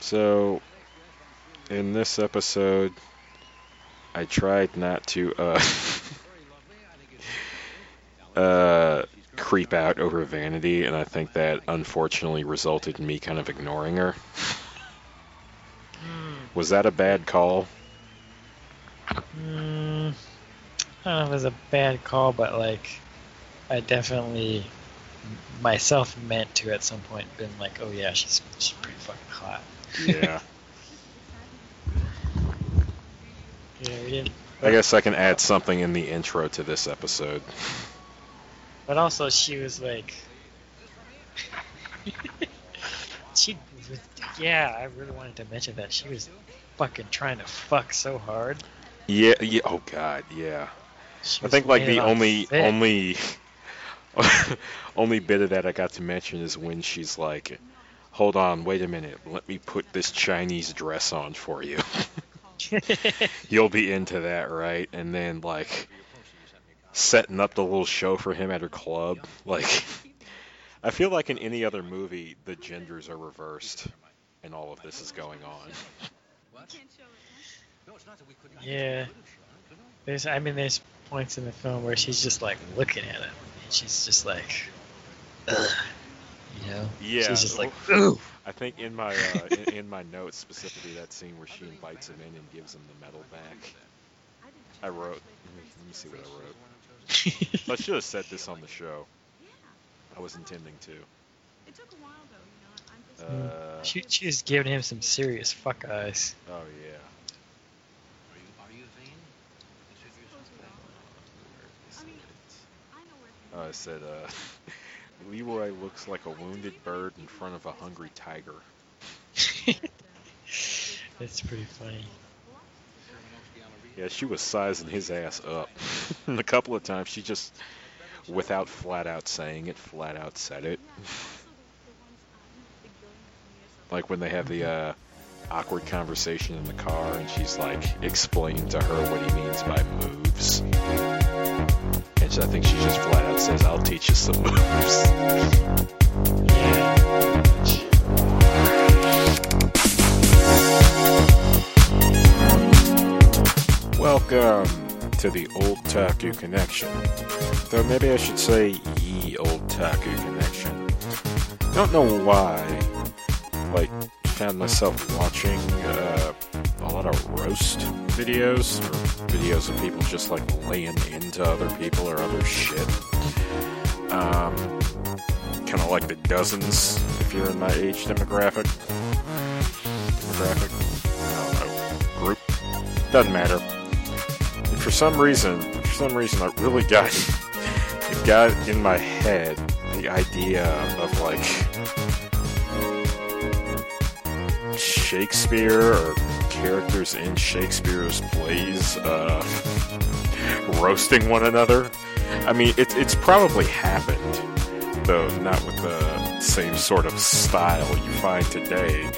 So, in this episode, I tried not to uh, uh, creep out over Vanity, and I think that unfortunately resulted in me kind of ignoring her. Was that a bad call? Mm, I don't know if it was a bad call, but like, I definitely myself meant to at some point been like, oh yeah, she's she's pretty fucking hot. Yeah. Yeah, we didn't. I guess I can add something in the intro to this episode. But also, she was like, she, was, yeah, I really wanted to mention that she was fucking trying to fuck so hard. Yeah, yeah. Oh God, yeah. She I think like the only only only bit of that I got to mention is when she's like, "Hold on, wait a minute. Let me put this Chinese dress on for you. You'll be into that, right?" And then like setting up the little show for him at her club. Like, I feel like in any other movie, the genders are reversed, and all of this is going on. yeah. There's, I mean, there's points in the film where she's just like looking at him, and she's just like, Ugh, you know. Yeah. She's just like, ooh. I think in my uh, in, in my notes specifically that scene where she invites him in and gives him the medal back. I wrote. Let me, see what I wrote. I should have said this on the show. I was intending to. It took a while though, you know. I'm just. Uh, she, she was giving him some serious fuck eyes. oh yeah. I mean, I. Oh, I said, uh, Leroy looks like a wounded bird in front of a hungry tiger. That's pretty funny. Yeah, she was sizing his ass up. a couple of times she just, without flat out saying it, flat out said it. Like when they have the uh, awkward conversation in the car and she's like explaining to her what he means by moves. And I think she just flat out says, I'll teach you some moves. Welcome to the Old Taku Connection. Though maybe I should say ye Old Taku Connection. Don't know why. Like, found myself watching uh, lot of roast videos, or videos of people just like laying into other people or other shit. Um, kind of like the dozens, if you're in my age demographic. Demographic? Know. Group? Doesn't matter. And for some reason, for some reason, I really got it got in my head the idea of like Shakespeare or characters in Shakespeare's plays uh, roasting one another. I mean, it's it's probably happened, though not with the same sort of style you find today.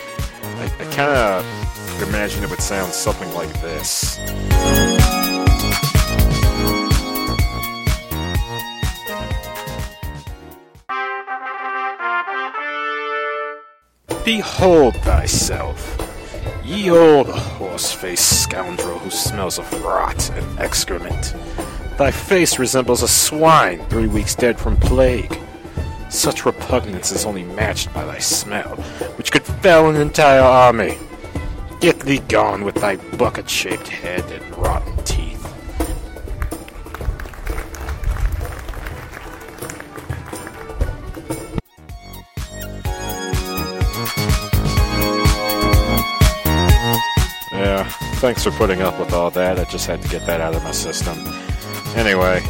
I, I kind of imagine it would sound something like this. Behold thyself, ye old horse-faced scoundrel who smells of rot and excrement. Thy face resembles a swine three weeks dead from plague. Such repugnance is only matched by thy smell, which could fell an entire army. Get thee gone with thy bucket-shaped head and rotten thanks for putting up with all that. I just had to get that out of my system. Anyway,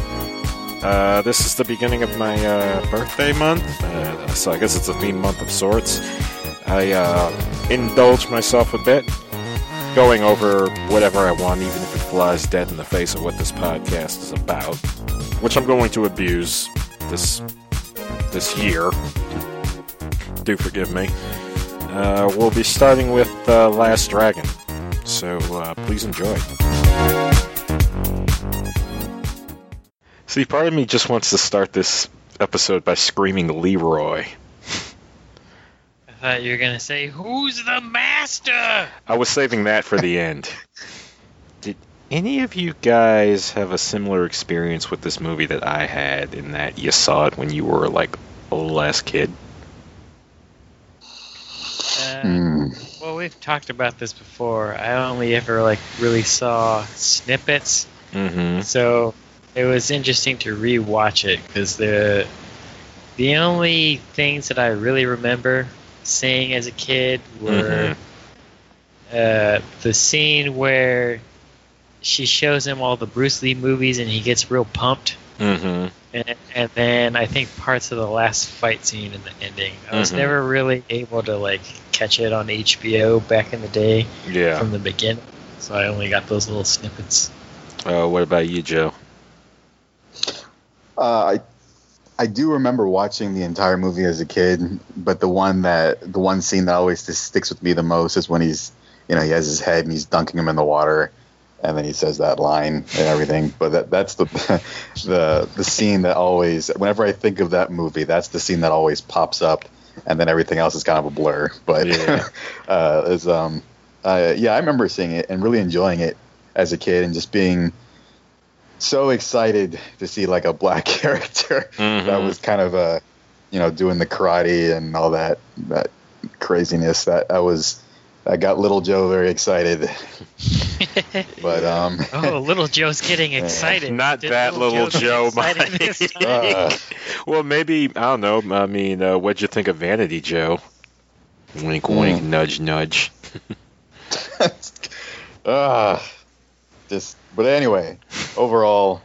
uh, this is the beginning of my uh, birthday month, uh, so I guess it's a theme month of sorts. I uh, indulge myself a bit, going over whatever I want, even if it flies dead in the face of what this podcast is about, which I'm going to abuse this this year. Do forgive me. Uh, we'll be starting with uh, Last Dragon, so uh, please enjoy. See, part of me just wants to start this episode by screaming Leroy. I thought you were gonna say, "Who's the master?" I was saving that for the end. Did any of you guys have a similar experience with this movie that I had in that you saw it when you were like a last kid? Uh, Hmm. Well, we've talked about this before. I only ever like really saw snippets, Mm-hmm. so it was interesting to rewatch it because the the only things that I really remember seeing as a kid were uh, the scene where she shows him all the Bruce Lee movies and he gets real pumped. Mm-hmm. And, and then I think parts of the last fight scene in the ending. I was Mhm. never really able to like catch it on HBO back in the day Yeah. from the beginning, so I only got those little snippets. Uh, what about you, Joe? Uh, I I do remember watching the entire movie as a kid, but the one that the one scene that always just sticks with me the most is when he's you know he has his head and he's dunking him in the water, and then he says that line and everything. But that that's the the the scene that always whenever I think of that movie, that's the scene that always pops up, and then everything else is kind of a blur. But Yeah. uh, is um uh, yeah, I remember seeing it and really enjoying it as a kid and just being so excited to see like a black character that Mhm. was kind of uh you know doing the karate and all that that craziness that I was I got little Joe very excited but um oh, little Joe's getting Yeah. excited. Not Did that little get Joe, excited Mike. uh, well, maybe I don't know. I mean, uh, what'd you think of Vanity Joe? Wink, wink, Mm. nudge, nudge. uh, just but anyway overall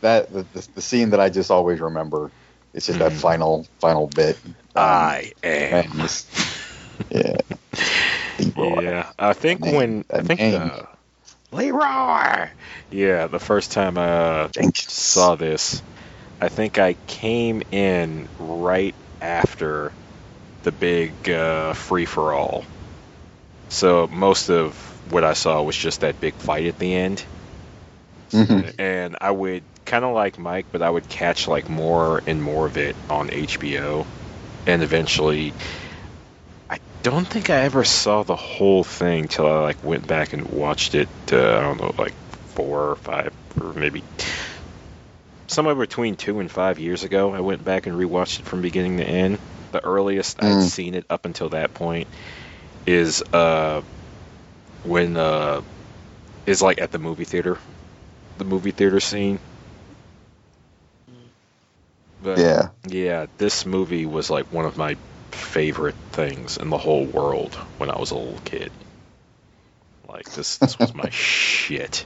that the, the, the scene that I just always remember it's just that Mhm. final final bit Um, I am. just- yeah Leroy. Yeah, I think Name, when I think uh, Leroy. Yeah, the first time I uh, Jenkins. saw this, I think I came in right after the big uh, free for all. So most of what I saw was just that big fight at the end, Mhm. and I would kind of like Mike, but I would catch like more and more of it on HBO, and eventually. Don't think I ever saw the whole thing till I like went back and watched it. Uh, I don't know, like four or five, or maybe somewhere between two and five years ago. I went back and rewatched it from beginning to end. The earliest I'd Mm. seen it up until that point is uh when uh is like at the movie theater, the movie theater scene. But yeah yeah, this movie was like one of my favorite things in the whole world when I was a little kid. Like this, this was my shit.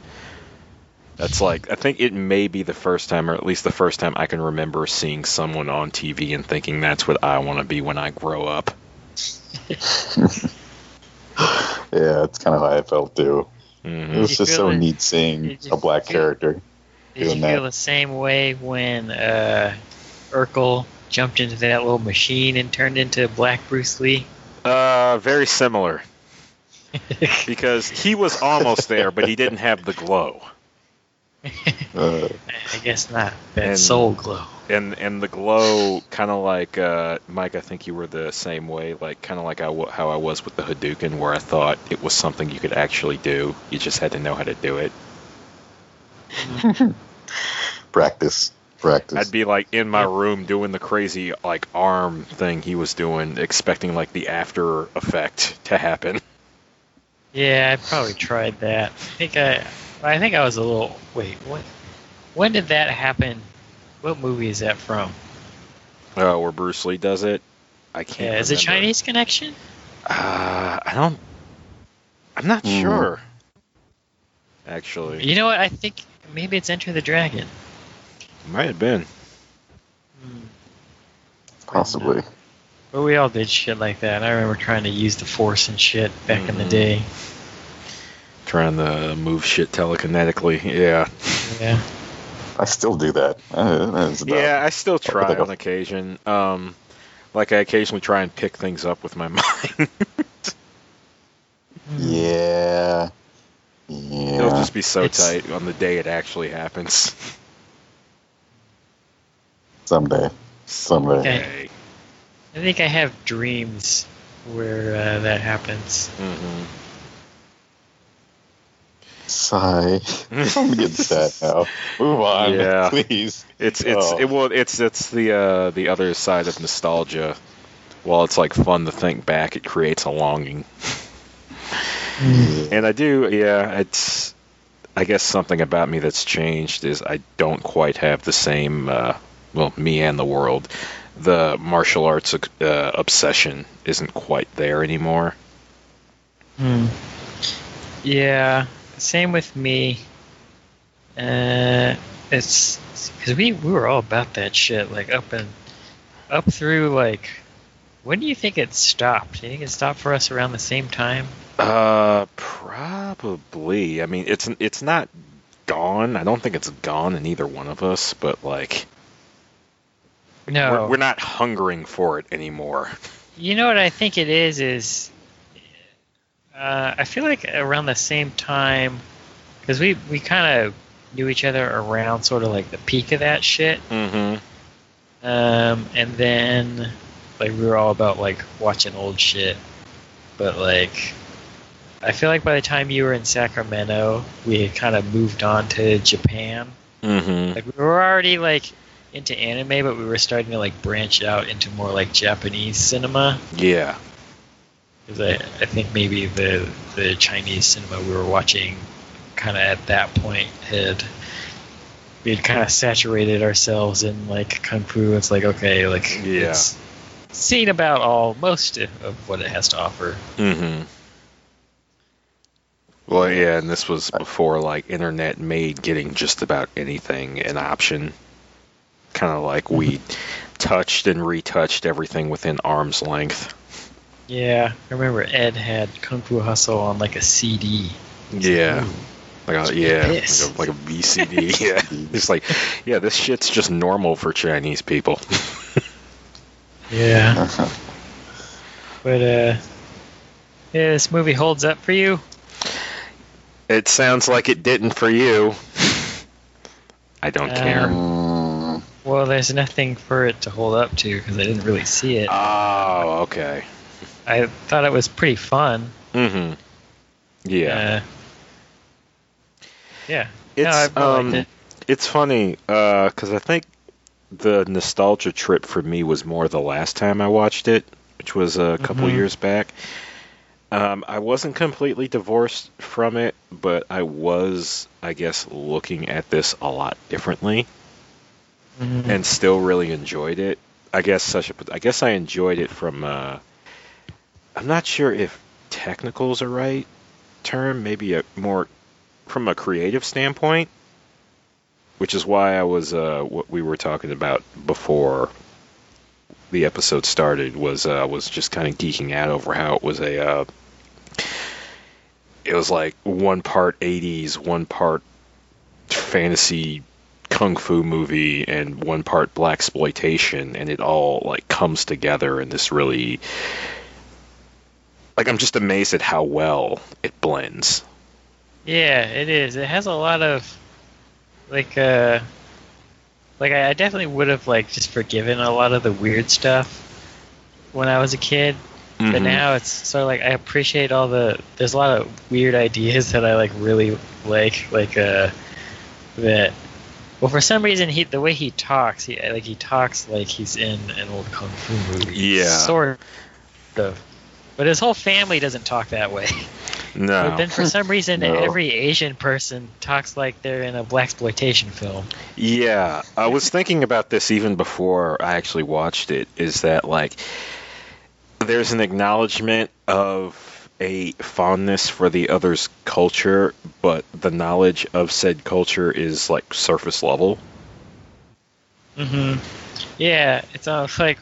That's like I think it may be the first time, or at least the first time I can remember seeing someone on TV and thinking that's what I want to be when I grow up. yeah it's kind of how I felt too it hmm was just so it? neat seeing a black feel- character Did you feel that. the same way when uh, Urkel jumped into that little machine and turned into Black Bruce Lee? Uh, very similar because he was almost there, but he didn't have the glow. uh, I guess not. That And- soul glow. and and the glow kind of like uh, Mike I think you were the same way like kind of like I w- how I was with the Hadouken where I thought it was something you could actually do you just had to know how to do it practice practice I'd be like in my room doing the crazy like arm thing he was doing expecting like the after effect to happen Yeah, I probably tried that. I think I, I think I was a little. Wait, what? When did that happen? What movie is that from? uh, where Bruce Lee does it I can't Yeah, is it. Chinese Connection? uh, I don't I'm not Hmm. sure actually You know what? I think maybe it's Enter the Dragon. Might have been possibly But we all did shit like that. I remember trying to use the Force and shit back in the Mhm. day. trying to move shit telekinetically yeah Yeah. I still do that uh. Yeah, I still try on occasion. Um, like I occasionally try and pick things up with my mind. yeah Yeah. It'll just be so It's- tight on the day it actually happens. someday Someday. Okay. I think I have dreams where uh, that happens. hmm Sigh. I'm getting sad now. Move on, Yeah. please. It's it's Oh. it, well it's it's the uh, the other side of nostalgia. While it's like fun to think back, it creates a longing. And I do, yeah. It's I guess something about me that's changed is I don't quite have the same. Uh, well, me and the world, the martial arts uh, obsession isn't quite there anymore. Hmm. Yeah, same with me. Uh, it's because we we were all about that shit, like up and up through like. When do you think it stopped? Do you think it stopped for us around the same time? Uh, probably. I mean, it's it's not gone. I don't think it's gone in either one of us, but like No. we're, we're not hungering for it anymore. You know what I think it is is uh, I feel like around the same time because we we kind of knew each other around sort of like the peak of that shit, Mm-hmm. um, and then like we were all about like watching old shit, but like I feel like by the time you were in Sacramento, we had kind of moved on to Japan. Mm-hmm. Like we were already like into anime, but we were starting to like branch out into more like Japanese cinema. Yeah. Because I, I think maybe the the Chinese cinema we were watching, kind of at that point had we had kind of saturated ourselves in like kung fu. It's like okay, like Yeah. it's seen about all most of what it has to offer. Mm-hmm. Well, yeah, and this was before like internet made getting just about anything an option. Kind of like we touched and retouched everything within arm's length. Yeah, I remember Ed had Kung Fu Hustle on like a CD. Yeah. Like a, yeah, like a, like a VCD. yeah, it's like, yeah, this shit's just normal for Chinese people. Yeah, but uh, yeah, this movie holds up for you. it sounds like it didn't for you. I don't care. Well, there's nothing for it to hold up to because I didn't really see it. Oh, okay. I thought it was pretty fun. Mm-hmm. Yeah. Uh, yeah. It's no, really um, it. it's funny because I think the nostalgia trip for me was more the last time I watched it, which was a couple Mhm. years back. Um, I wasn't completely divorced from it, but I was, I guess, looking at this a lot differently, Mhm. and still really enjoyed it. I guess such a, I guess I enjoyed it from. Uh, I'm not sure if technical's a right term. Maybe a more from a creative standpoint which is why I was uh, what we were talking about before the episode started was uh, was just kind of geeking out over how it was a uh, it was like one part 80s, one part fantasy kung fu movie and one part black exploitation and it all like comes together in this really like I'm just amazed at how well it blends. Yeah, it is. It has a lot of like uh like I I definitely would have like just forgiven a lot of the weird stuff when I was a kid. But Mhm. now it's sort of like I appreciate all the there's a lot of weird ideas that I like really like like uh that well for some reason he the way he talks he like he talks like he's in an old kung fu movie. Yeah. Sort of. But his whole family doesn't talk that way. no. But then for some reason, No. every Asian person talks like they're in a black exploitation film. Yeah, I was thinking about this even before I actually watched it. Is that like there's an acknowledgement of a fondness for the other's culture, but the knowledge of said culture is like surface level. Mm-hmm. Yeah, it's almost like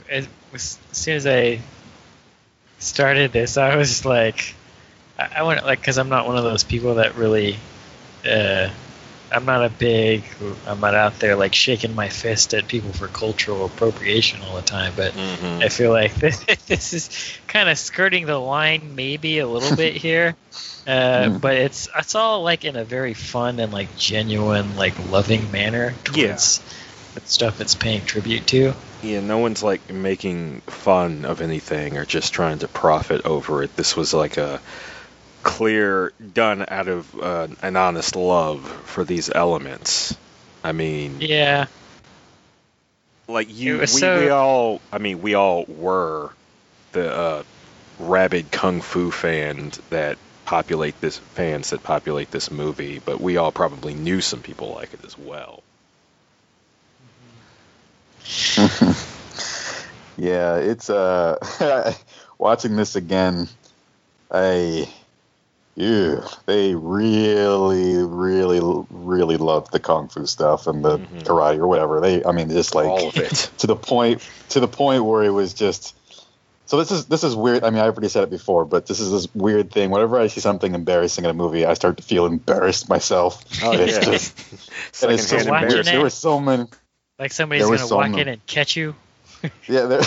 was, as soon as I started this, I was like, I, I want like because I'm not one of those people that really, uh, I'm not a big, I'm not out there like shaking my fist at people for cultural appropriation all the time, but Mm-hmm. I feel like this, this is kind of skirting the line maybe a little bit here. Uh, Mm. But it's it's all like in a very fun and like genuine like loving manner towards Yeah. the stuff it's paying tribute to. Yeah, no one's like making fun of anything or just trying to profit over it. This was like a clear done out of uh, an honest love for these elements. I mean, Yeah. like you, we, so- we all, I mean, we all were the uh, rabid kung fu fans that populate this fans that populate this movie, but we all probably knew some people like it as well. yeah, it's uh watching this again. I ew, they really, really, really loved the kung fu stuff and the Mhm. karate or whatever. They, I mean, just like all of it. to the point to the point where it was just. So this is this is weird. I mean, I've already said it before, but this is this weird thing. Whenever I see something embarrassing in a movie, I start to feel embarrassed myself. Oh And it's yeah, just and it's so secondhand weird. There were so many. Like somebody's gonna so walk mu- in and catch you. Yeah, there,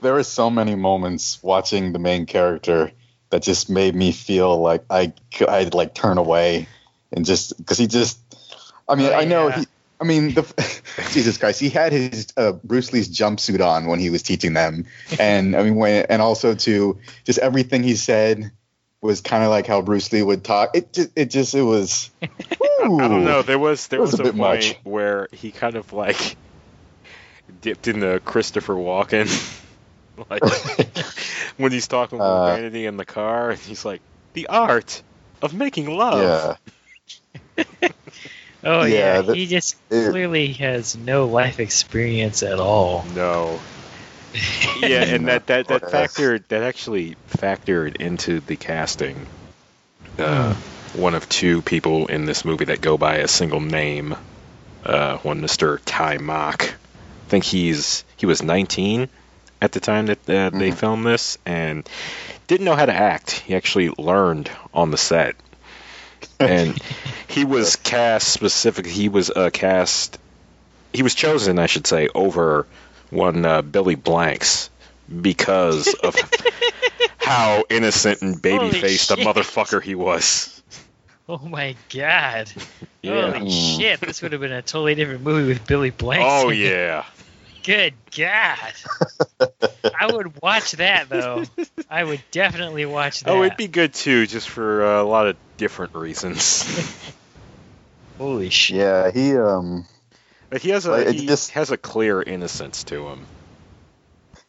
there were so many moments watching the main character that just made me feel like I I'd like turn away and just because he just, I mean, Oh, I know yeah. he, I mean, the, Jesus Christ, he had his uh, Bruce Lee's jumpsuit on when he was teaching them, and I mean, when and also to just everything he said was kind of like how Bruce Lee would talk. It just, it just, it was. I don't know. There was there was was, a a, bit point much. where he kind of like dipped into Christopher Walken, like when he's talking with Uh, Vanity in the car, and he's like, "The art of making love." Yeah. Oh Yeah, yeah, that- he just it- clearly has no life experience at all. No. Yeah, and that that that Yes. factored that actually factored into the casting. Uh, one of two people in this movie that go by a single name. Uh, one Mr. Taimak. I think he's he was 19 at the time that uh, they Mhm. filmed this and didn't know how to act. He actually learned on the set. And he was cast specifically. He was uh, cast. He was chosen, I should say, over one uh, Billy Blanks because of how innocent and baby faced a motherfucker he was. Oh my god! Yeah. Holy shit! This would have been a totally different movie with Billy Blanks. Oh yeah. Good God! I would watch that though. I would definitely watch that. Oh, it'd be good too, just for uh, a lot of different reasons. Holy shit! Yeah, he um. but he has a Like, he just- has a clear innocence to him.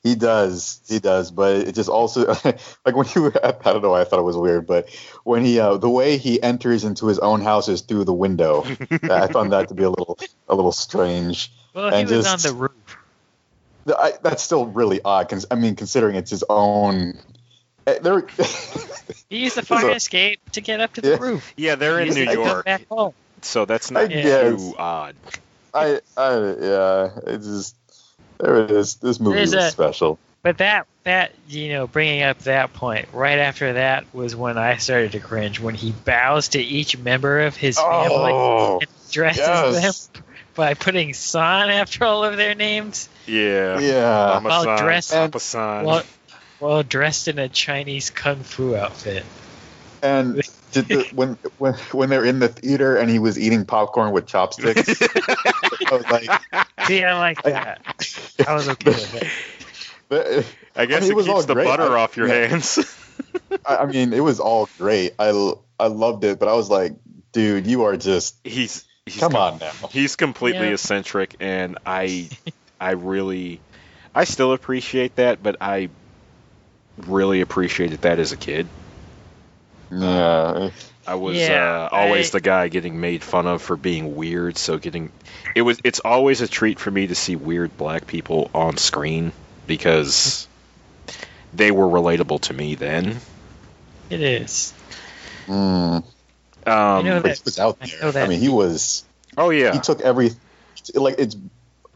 He does, he does, but it just also like when you I don't know why I thought it was weird, but when he uh, the way he enters into his own house is through the window. I found that to be a little a little strange. Well, he and was just- on the roof. I, that's still really odd. Cons- I mean, considering it's his own. eh, There, He used the So- fire escape to get up to the Yeah. roof. Yeah, they're in New used to come York, Back home. so that's I not guess. too odd. I, I, yeah, it's just there it is. This movie There's was a- special. But that that you know, bringing up that point right after that was when I started to cringe when he bows to each member of his family Oh, and dresses yes. them by putting san after all of their names Yeah. yeah. While Mama-san, dressed- Papa-san. while, while dressed in a Chinese kung fu outfit. And did the, when when when they're in the theater and he was eating popcorn with chopsticks, I was like, See, I like that. I was okay with it. the- uh, I guess I mean, it it was keeps the great. butter I- off your yeah. hands. I I mean, it was all great. I I loved it, but I was like, dude, you are just he's, he's come com- on now. He's completely Yeah. eccentric, and I, I really, I still appreciate that, but I really appreciated that as a kid. Yeah, I was Yeah, uh, always I- the guy getting made fun of for being weird. So getting it was it's always a treat for me to see weird black people on screen because they were relatable to me then. It is. mm, Um, know but he was out I there. know that. I mean, he was. oh yeah, He took every like it's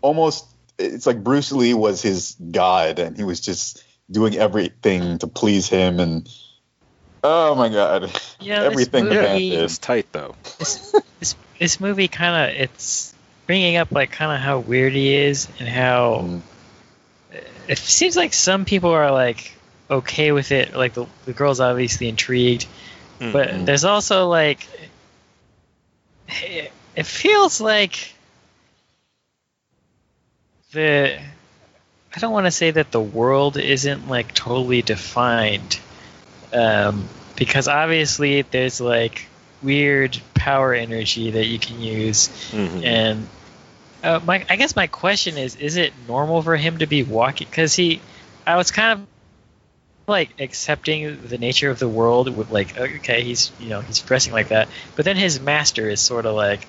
almost it's like Bruce Lee was his god, and he was just doing everything to please him. And oh my god, Yeah, this everything the yeah, man movie- did. it's tight though. this this, this movie kind of it's bringing up like kind of how weird he is and how Mm. it seems like some people are like okay with it like the, the girl's obviously intrigued but Mhm. there's also like it, it feels like the I don't want to say that the world isn't like totally defined, um, because obviously there's like weird power energy that you can use, Mhm. and uh, my I guess my question is: Is it normal for him to be walking? Because he, I was kind of like accepting the nature of the world with like okay he's you know he's dressing like that but then his master is sort of like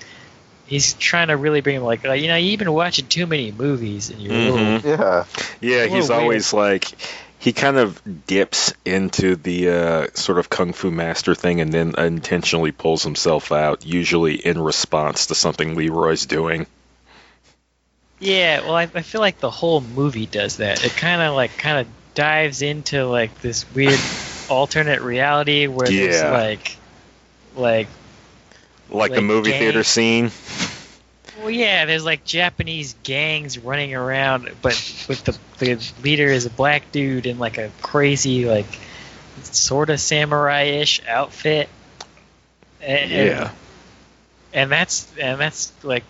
he's trying to really bring him like uh, you know you've been watching too many movies and you're a little Mhm. Yeah. Yeah, he's little always like he kind of dips into the uh, sort of kung fu master thing and then intentionally pulls himself out, usually in response to something Leroy's doing. Yeah, well, I, I feel like the whole movie does that. It kind of like kind of dives into like this weird alternate reality where there's Yeah. like, like, Like, the movie gang- theater scene. well, yeah, there's like Japanese gangs running around, but with the the leader is a black dude in like a crazy like sort of samurai-ish outfit. And, Yeah. and that's and that's like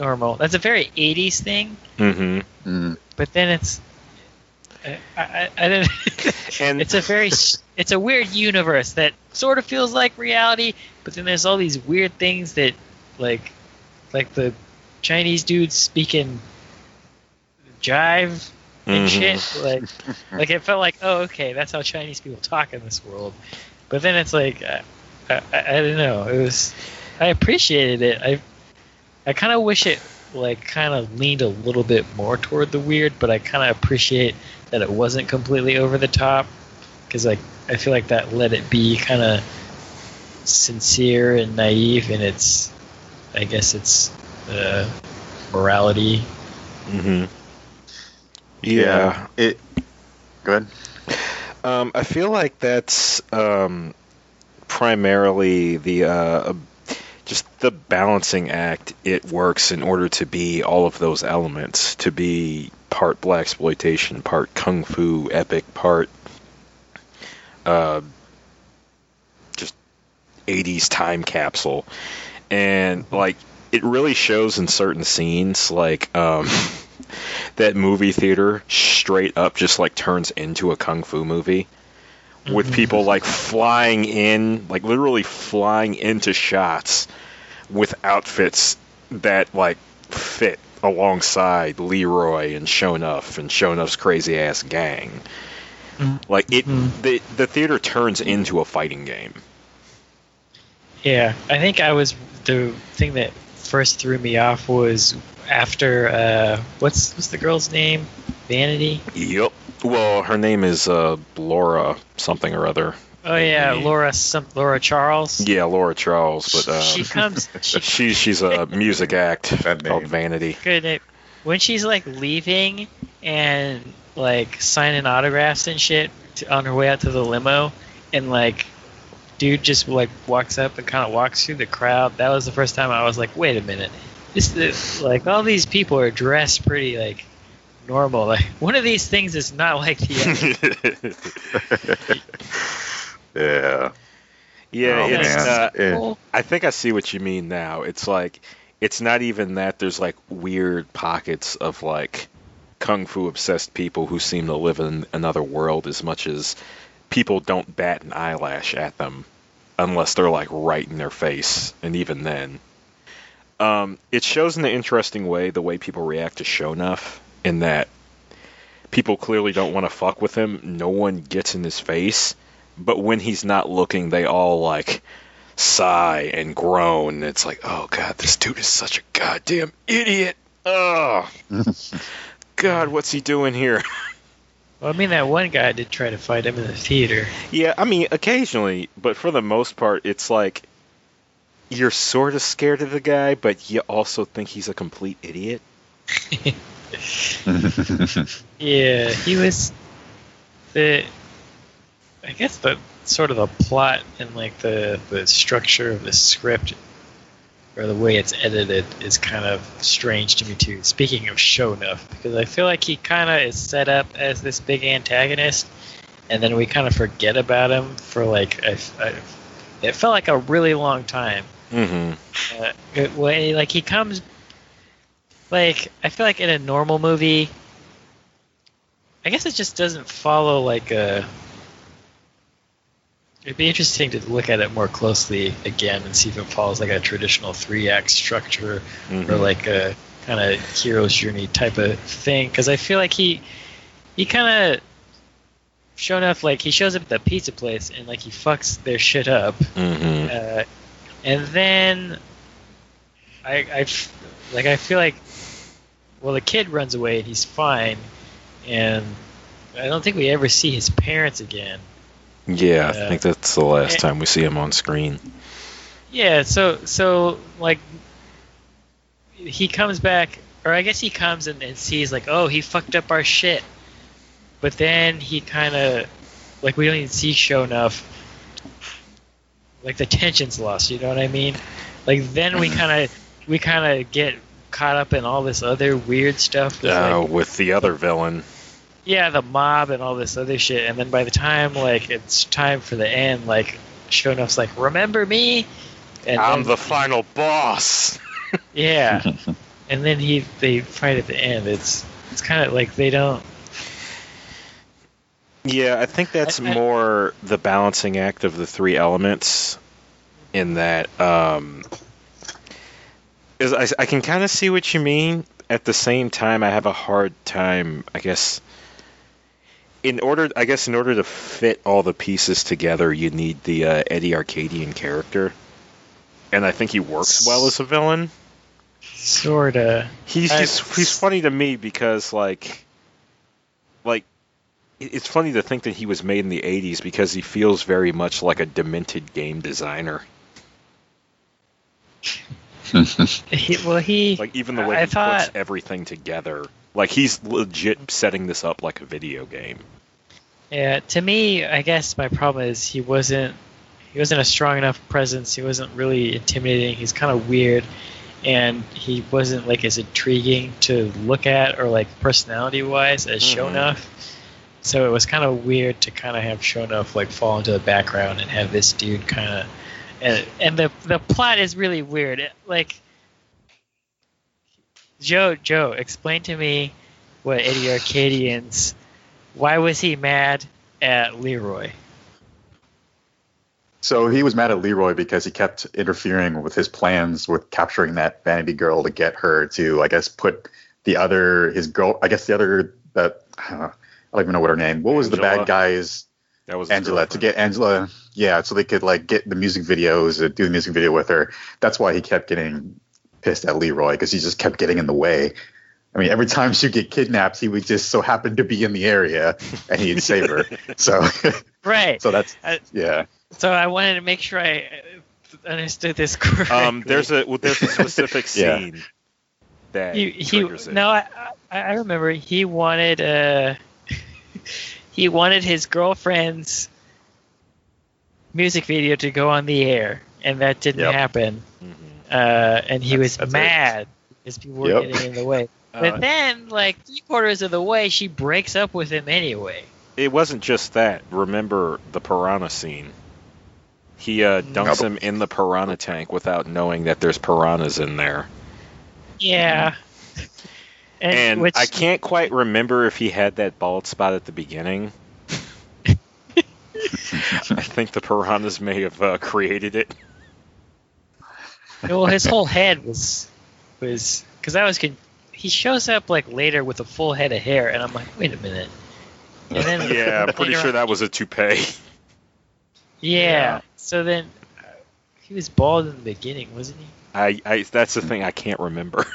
normal. That's a very '80s thing. hmm Mm. but then it's I, I, don't And it's a very it's a weird universe that sort of feels like reality but then there's all these weird things that like like the chinese dudes speaking jive and Mhm. shit like like it felt like oh okay that's how chinese people talk in this world but then it's like I, I, I don't know it was i appreciated it i i kind of wish it like kind of leaned a little bit more toward the weird but i kind of appreciate that it wasn't completely over the top because like i feel like that let it be kind of sincere and naive in its i guess it's uh, morality hmm Yeah. It. Go ahead. Um, I feel like that's um, primarily the uh, just the balancing act. It works in order to be all of those elements, to be part black exploitation, part kung fu epic, part uh, just '80s time capsule, and like it really shows in certain scenes, like. Um, that movie theater straight up just like turns into a kung fu movie with people like flying in like literally flying into shots with outfits that like fit alongside Leroy and Shonuff and Shonuff's crazy ass gang Mhm. like it Mhm. the the theater turns into a fighting game Yeah, I think I was the thing that first threw me off was after uh, what's what's the girl's name? Vanity. yep well her name is uh Laura something or other Oh yeah, Maybe. Laura some Laura Charles. yeah Laura Charles but uh she comes. She She she's a music act called name. Vanity. good at- when she's like leaving and like signing autographs and shit to, on her way out to the limo, and like dude just like walks up and kind of walks through the crowd. That was the first time I was like, wait a minute, this is like all these people are dressed pretty like normal. Like one of these things is not like the other. Yeah. yeah, Oh, it's man. uh, Yeah. I think I see what you mean now. It's like it's not even that there's like weird pockets of like kung fu obsessed people who seem to live in another world as much as people don't bat an eyelash at them unless they're like right in their face and even then um, it shows in an interesting way the way people react to Shonuff in that people clearly don't want to fuck with him no one gets in his face but when he's not looking they all like sigh and groan. It's like, oh god, this dude is such a goddamn idiot. Oh god, what's he doing here? well, I mean that one guy did try to fight him in the theater. yeah, I mean, occasionally, but for the most part, it's like you're sort of scared of the guy, but you also think he's a complete idiot. Yeah, he was the. I guess the sort of the plot and like the the structure of the script or the way it's edited is kind of strange to me too. Speaking of Shonuff, because I feel like he kind of is set up as this big antagonist, and then we kind of forget about him for like a, a, it felt like a really long time. Mm-hmm. Uh, it- way like he comes like I feel like in a normal movie I guess it just doesn't follow like a. It'd be interesting to look at it more closely again and see if it follows like a traditional three act structure Mhm. or like a kind of hero's journey type of thing. Because I feel like he he kind of shown up like he shows up at the pizza place and like he fucks their shit up, Mhm. uh, and then I I like I feel like well the kid runs away and he's fine, and I don't think we ever see his parents again. Yeah, I think that's the last Eh. time we see him on screen. Yeah, so so like he comes back, or I guess he comes and, and sees like, oh, he fucked up our shit, but then he kind of like we don't even see Shonuff. Like the tension's lost, you know what I mean? Like then we kind of we kind of get caught up in all this other weird stuff. with, Uh, like, with the other villain. yeah, the mob and all this other shit, and then by the time like it's time for the end, like show like, remember me? And I'm then- the final boss. Yeah, and then he they fight at the end. It's it's kind of like they don't. Yeah, I think that's I- I- more the balancing act of the three elements. In that, um, is I, I can kind of see what you mean. At the same time, I have a hard time. I guess in order, I guess in order to fit all the pieces together, you need the uh, Eddie Arkadian character, and I think he works well as a villain. Sorta. He's I- just he's funny to me because like like it's funny to think that he was made in the 80s because he feels very much like a demented game designer. He, well, he. Like even the way I he thought- puts everything together. Like he's legit setting this up like a video game. Yeah, to me, I guess my problem is he wasn't he wasn't a strong enough presence. He wasn't really intimidating. He's kind of weird, and he wasn't like as intriguing to look at or like personality wise as Mhm. Shonuff. So it was kind of weird to kind of have Shonuff like fall into the background and have this dude kind of and and the the plot is really weird. It- like Joe, Joe, explain to me what Eddie Arkadian's. Why was he mad at Leroy? So he was mad at Leroy because he kept interfering with his plans with capturing that vanity girl to get her to, I guess, put the other his girl. I guess the other that I don't, I don't even know what her name. What was the bad guy's That was Angela to get Angela? Yeah, so they could like get the music videos, uh, do the music video with her. That's why he kept getting pissed at Leroy because he just kept getting in the way. I mean, every time she'd get kidnapped, he would just so happen to be in the area and he'd save her. So, Right. so that's I- yeah. So I wanted to make sure I uh, understood this correctly. Um, there's a well, there's a specific Yeah. scene that he, he it. no, I, I I remember he wanted uh he wanted his girlfriend's music video to go on the air, and that didn't Yep. happen. Mhm. Uh, and he That's- was that's it. mad because people were Yep. getting in the way. Uh, But then, like three quarters of the way, she breaks up with him anyway. It wasn't just that. Remember the piranha scene. He uh, dunks Nope. him in the piranha tank without knowing that there's piranhas in there. Yeah. And, And which, I can't quite remember if he had that bald spot at the beginning. I think the piranhas may have uh, created it. well, his whole head was was because I was con- he shows up like later with a full head of hair, and I'm like, wait a minute. And then Yeah, I'm pretty sure on- that was a toupee. Yeah. Yeah. So then uh, he was bald in the beginning, wasn't he? I, I that's the thing I can't remember.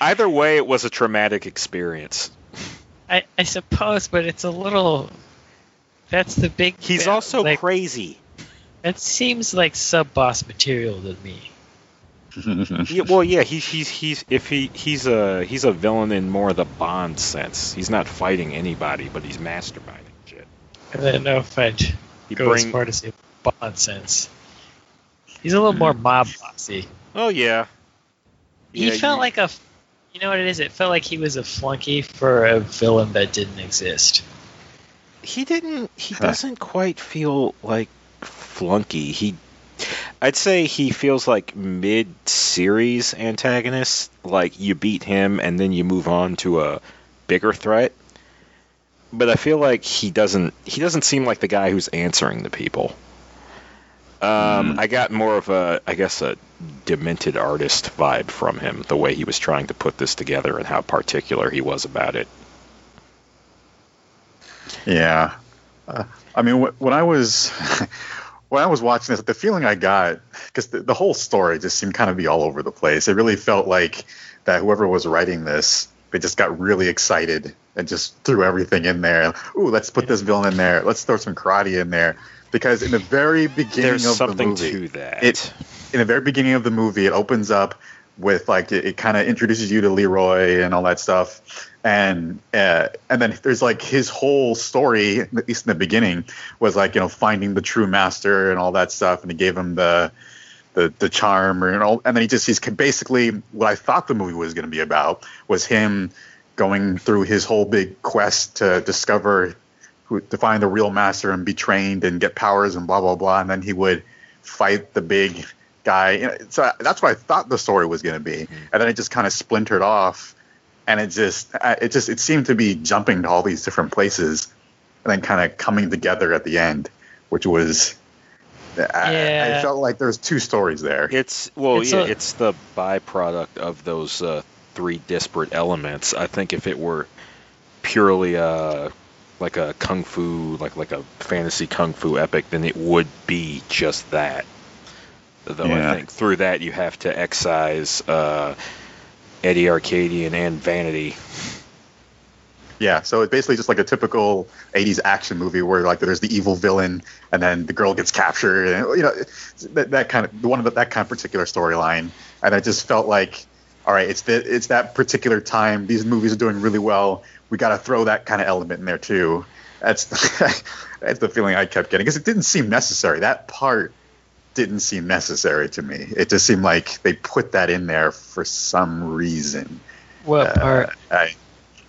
Either way, it was a traumatic experience. I, I suppose, but it's a little. That's the big. He's thing. also like crazy. That seems like sub boss material to me. Yeah, well, yeah, he's he's he's if he he's a he's a villain in more of the Bond sense. He's not fighting anybody, but he's masterminding shit. I don't know if I'd He go as far to say Bond sense. He's a little more hmm. mob bossy. oh yeah, He felt you- like a. You know what it is? It felt like he was a flunky for a villain that didn't exist. he didn't he Huh. doesn't quite feel like flunky. He I'd say he feels like mid series antagonist. Like you beat him and then you move on to a bigger threat. but I feel like he doesn't he doesn't seem like the guy who's answering the people. Um, Mm. I got more of a I guess a demented artist vibe from him, the way he was trying to put this together and how particular he was about it. Yeah, uh, I mean, wh- when I was when I was watching this, the feeling I got because the, the whole story just seemed kind of be all over the place. It really felt like that whoever was writing this, they just got really excited and just threw everything in there. Ooh, let's put this villain in there. Let's throw some karate in there. Because in the very beginning There's of something the movie, to that. it in the very beginning of the movie, it opens up with like it, it kind of introduces you to Leroy and all that stuff, and uh, and then there's like his whole story, at least in the beginning, was like you know finding the true master and all that stuff, and he gave him the the the charm or, and all, and then he just he's basically what I thought the movie was going to be about was him going through his whole big quest to discover to find the real master and be trained and get powers and blah blah blah, and then he would fight the big guy. So that's what I thought the story was going to be, and then it just kind of splintered off, and it just uh, it just it seemed to be jumping to all these different places, and then kind of coming together at the end, which was. I, I felt like there's two stories there. It's well, It's yeah, a- it's the byproduct of those uh, three disparate elements. I think if it were purely uh, like a kung fu, like like a fantasy kung fu epic, then it would be just that. Though Yeah. I think through that you have to excise uh, Eddie Arkadian and Vanity. Yeah, so it's basically just like a typical '80s action movie where like there's the evil villain and then the girl gets captured, and you know that, that kind of one of the, that kind of particular storyline. And I just felt like, all right, it's the, it's that particular time. These movies are doing really well. We got to throw that kind of element in there too. That's that's the feeling I kept getting because it didn't seem necessary. That part didn't seem necessary to me. It just seemed like they put that in there for some reason What uh, part? I,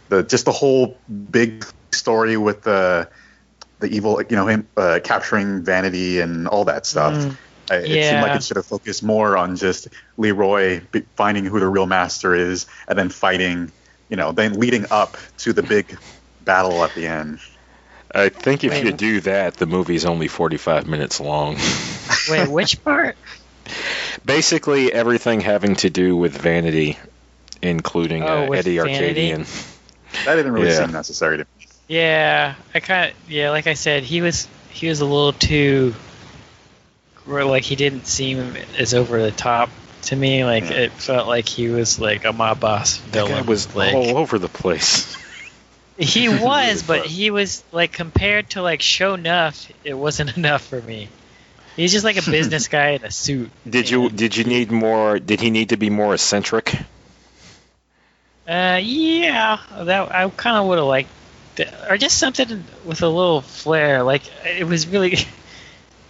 the just the whole big story with the the evil, you know, him uh, capturing Vanity and all that stuff. Mm, I, it seemed like it should have focused more on just Leroy finding who the real master is, and then fighting, you know, then leading up to the big battle at the end. I think if Wait, you do that, the movie's only 45 minutes long. Wait, which part? Basically, everything having to do with Vanity, including Oh, uh, with Eddie Vanity? Arkadian. That didn't really Yeah. seem necessary to me. Yeah, I kind of yeah, like I said, he was he was a little too where, like he didn't seem as over the top to me. Like Yeah. it felt like he was like a mob boss That villain. guy was like all over the place. he was, but he was like compared to like Shonuff, it wasn't enough for me. He's just like a business guy in a suit. Did you did you need more? Did he need to be more eccentric? Uh, yeah, that I kind of would have liked, that, or just something with a little flair. Like it was really,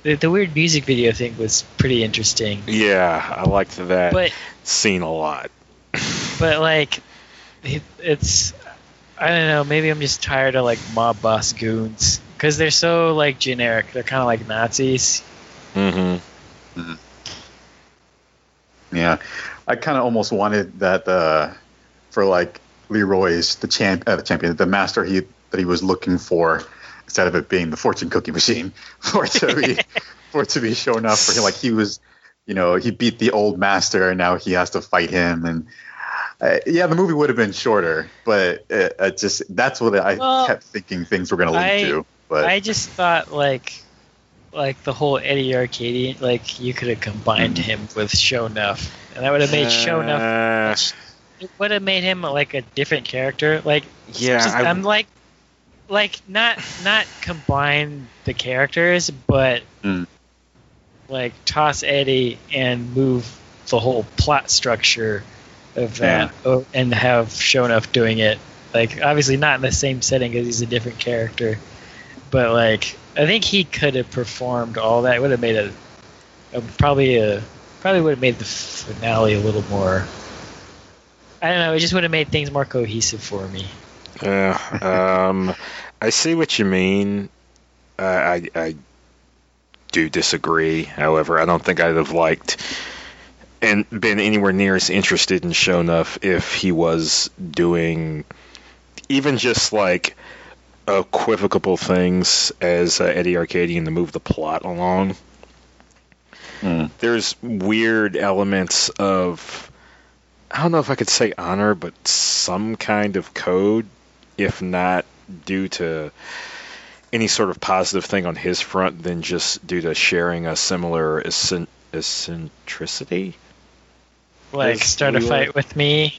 the, the weird music video thing was pretty interesting. Yeah, I liked that But scene a lot. but like, it, it's I don't know. Maybe I'm just tired of like mob boss goons because they're so like generic. They're kind of like Nazis. Mm-hmm. Yeah, I kind of almost wanted that uh, for like Leroy's the champ, uh, the champion, the master he that he was looking for, instead of it being the fortune cookie machine, for it to be for it to be shown up for him. Like he was, you know, he beat the old master, and now he has to fight him. And uh, yeah, the movie would have been shorter, but it, it just that's what I Well, kept thinking things were going to lead to. But I just thought like like the whole Eddie Arkadian like you could have combined Mhm. him with Shonuff, and that would have made Shonuff. Uh, It would have made him like a different character. Like yeah, just, I, I'm like like not not combine the characters, but Mm. like toss Eddie and move the whole plot structure of that, o- and have Shonuff doing it. Like obviously not in the same setting because he's a different character, but like I think he could have performed all that. Would have made a, a probably a probably would have made the finale a little more. I don't know. It just would have made things more cohesive for me. Yeah, um, I see what you mean. Uh, I, I do disagree. However, I don't think I'd have liked and been anywhere near as interested in Shonuff if he was doing even just like equivocal things as uh, Eddie Arkadian to move the plot along. Hmm. There's weird elements of I don't know if I could say honor, but some kind of code, if not due to any sort of positive thing on his front, then just due to sharing a similar eccen- eccentricity. Like start a fight with me.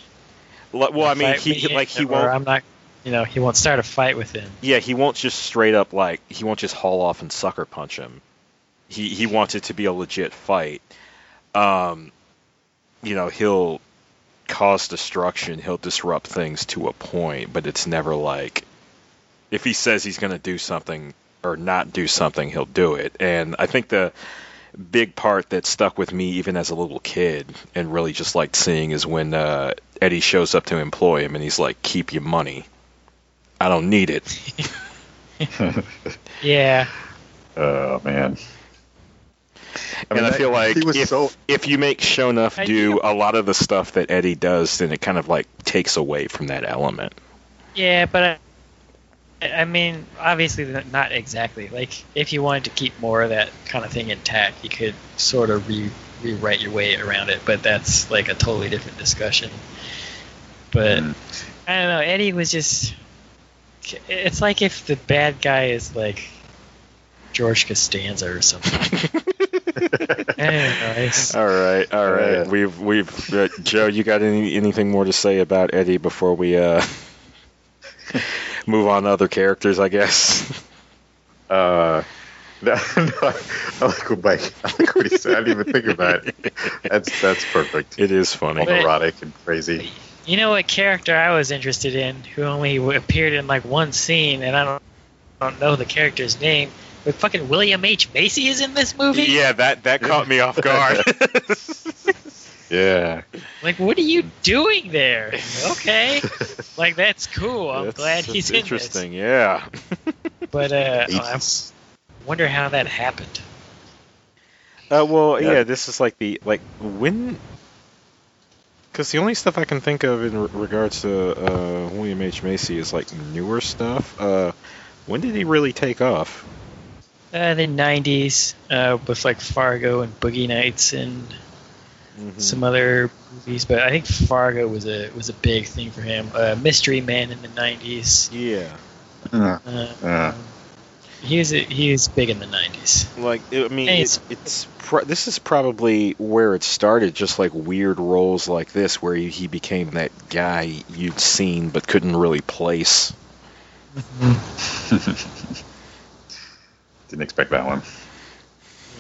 Well, I mean, he me, like he won't. I'm not. You know, he won't start a fight with him. Yeah, he won't just straight up like he won't just haul off and sucker punch him. He he wants it to be a legit fight. Um, you know, he'll cause destruction, he'll disrupt things to a point, but it's never like if he says he's going to do something or not do something, he'll do it. And I think the big part that stuck with me even as a little kid and really just liked seeing is when uh, Eddie shows up to employ him and he's like, "Keep your money." I don't need it. Yeah. Oh man. I and I feel like he was if, so if you make Shonuff do do- a lot of the stuff that Eddie does, then it kind of like takes away from that element. Yeah, but I, I mean, obviously not exactly. Like, if you wanted to keep more of that kind of thing intact, you could sort of re- rewrite your way around it. But that's like a totally different discussion. But Mm. I don't know. Eddie was just. It's like if the bad guy is like George Costanza or something. Anyways, All right, all right. Uh, we've we've uh, Joe. You got any anything more to say about Eddie before we uh move on to other characters? I guess. Uh, no, no, I like what Mike. I like what he said. I didn't even think of that. That's that's perfect. It is funny. But- Erotic and crazy. you know what character I was interested in, who only appeared in like one scene, and I don't, I don't know the character's name. But fucking William H Macy is in this movie. Yeah, that that caught me off guard. Yeah. Like, what are you doing there? Okay, like that's cool. I'm That's- glad that's he's in interesting. Yeah. But uh, I wonder how that happened. Uh, well, Yeah. yeah. this is like the like when, because the only stuff I can think of in re- regards to uh, William H Macy is like newer stuff. Uh, when did he really take off? Uh, the '90s, uh, with like Fargo and Boogie Nights and Mhm. some other movies, but I think Fargo was a was a big thing for him. Uh, Mystery Man in the '90s. Yeah, Uh, Uh, Yeah. he was a, he was big in the '90s. like I mean, Hey, it's it's pro- this is probably where it started. Just like weird roles like this, where he, he became that guy you'd seen but couldn't really place. Didn't expect that one.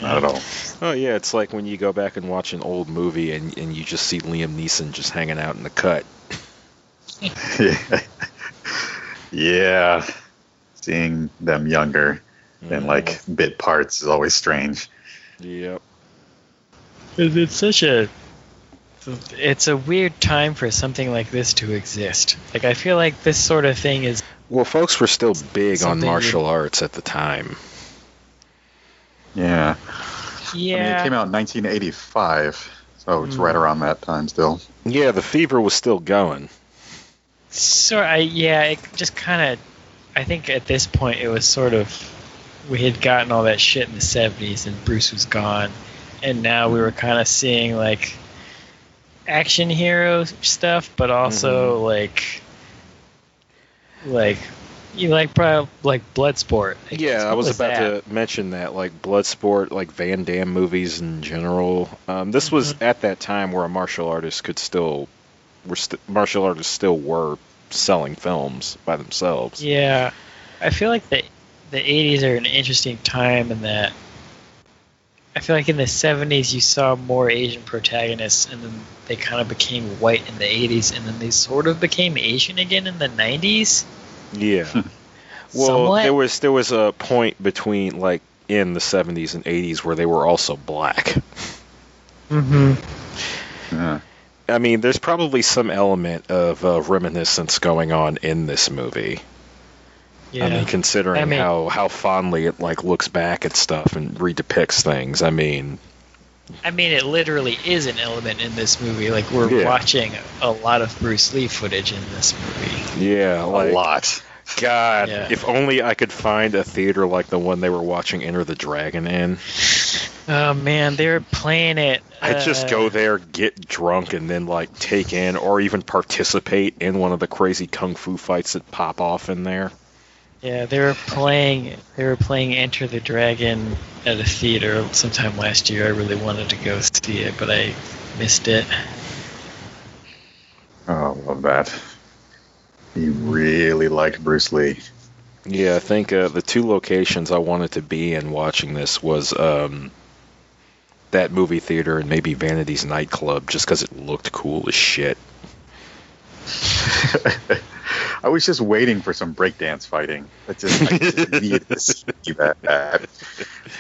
Not at all. Oh yeah, it's like when you go back and watch an old movie and, and you just see Liam Neeson just hanging out in the cut. yeah. yeah. Seeing them younger and mm-hmm. like bit parts is always strange. Yep. It's it's such a it's a weird time for something like this to exist. Like I feel like this sort of thing is Well, folks were still big on Something martial arts at the time. Yeah. I mean, yeah. it came out in 1985, so it's Hmm. right around that time still. Yeah, the fever was still going. So I yeah, it just kind of I think at this point it was sort of we had gotten all that shit in the 70s and Bruce was gone and now we were kind of seeing like action hero stuff but also like like you like probably like Bloodsport. Like, Yeah, I what was, about that? to mention that, like Bloodsport, like Van Damme movies in general. Um, this was Mm-hmm. at that time where a martial artist could still, were st- martial artists still were selling films by themselves. Yeah, I feel like the the '80s are an interesting time in that I feel like in the '70s you saw more Asian protagonists, and then they kind of became white in the '80s, and then they sort of became Asian again in the '90s. Yeah. well, Somewhat. there was there was a point between like in the 70s and 80s where they were also black. Mm-hmm. Yeah. I mean, there's probably some element of uh, reminiscence going on in this movie. Yeah. I mean, considering I mean- how how fondly it like looks back at stuff and redepicts things. I mean, I mean, it literally is an element in this movie. Like we're Yeah. watching a lot of Bruce Lee footage in this movie. yeah, like a lot. God, Yeah. if only I could find a theater like the one they were watching Enter the Dragon in. Oh man, they're playing it. I'd just uh, go there, get drunk, and then like take in or even participate in one of the crazy kung fu fights that pop off in there. Yeah, they were playing. They were playing Enter the Dragon at a theater sometime last year. I really wanted to go see it, but I missed it. Oh, love that. You really liked Bruce Lee. Yeah, I think uh, the two locations I wanted to be in watching this was um, that movie theater and maybe Vanity's nightclub, just because it looked cool as shit. I was just waiting for some breakdance fighting. I just, I just needed to see that.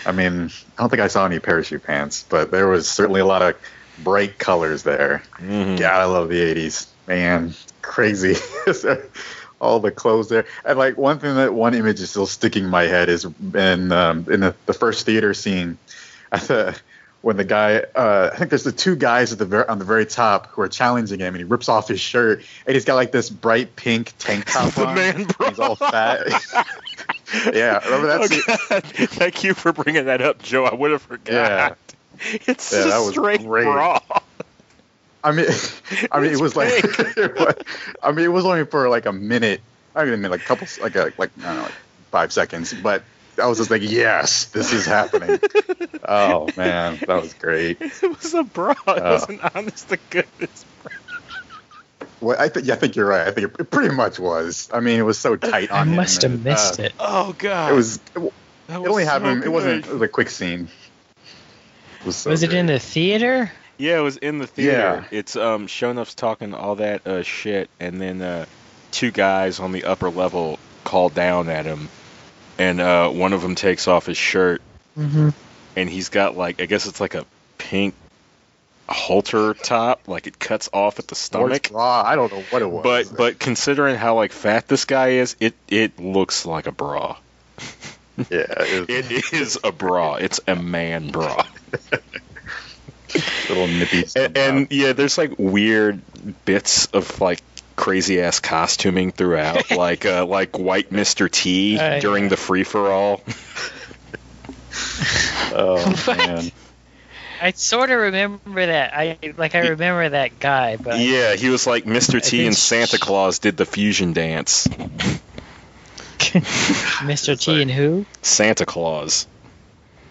I mean, I don't think I saw any parachute pants, but there was certainly a lot of bright colors there. Mhm. God, I love the '80s, man. Crazy, all the clothes there. And like one thing that one image is still sticking in my head is in um, in the, the first theater scene, at the when the guy, uh, I think there's the two guys at the ver- on the very top who are challenging him, and he rips off his shirt, and he's got like this bright pink tank top The on. man bra. He's all fat. yeah, remember that? Oh, scene? Thank you for bringing that up, Joe. I would have forgot. Yeah. It's Yeah, a was straight great. bra. I mean, I mean, It's it was like, pink. it was- I mean, it was only for like a minute. I mean, like a couple, like a, like I don't know, like five seconds. But I was just like, yes, this is happening. oh man, that was great. It was a bra. It Oh. was an honest to goodness bra. Well, I think, yeah, I think you're right. I think it pretty much was. I mean, it was so tight I on him. must have and, missed uh, it. Oh God. It was. It, That it only so happened. It wasn't. It was a quick scene. It was, so Was it in the theater? Yeah, it was in the theater. Yeah. It's um Shonuff's talking all that uh shit and then uh two guys on the upper level call down at him and uh one of them takes off his shirt Mm-hmm. and he's got like I guess it's like a pink halter top like it cuts off at the stomach. bra? I don't know what it was. But but considering how like fat this guy is, it it looks like a bra. yeah, it It is a bra. It's a man bra. little nippy. and, and yeah, there's like weird bits of like crazy ass costuming throughout, like uh, like white Mr. T Uh, during yeah. the free for all. oh What? man. I sort of remember that. I like. I remember that guy, but Yeah, he was like Mr. T and Santa Claus did the fusion dance. Mr. T and who? Santa Claus,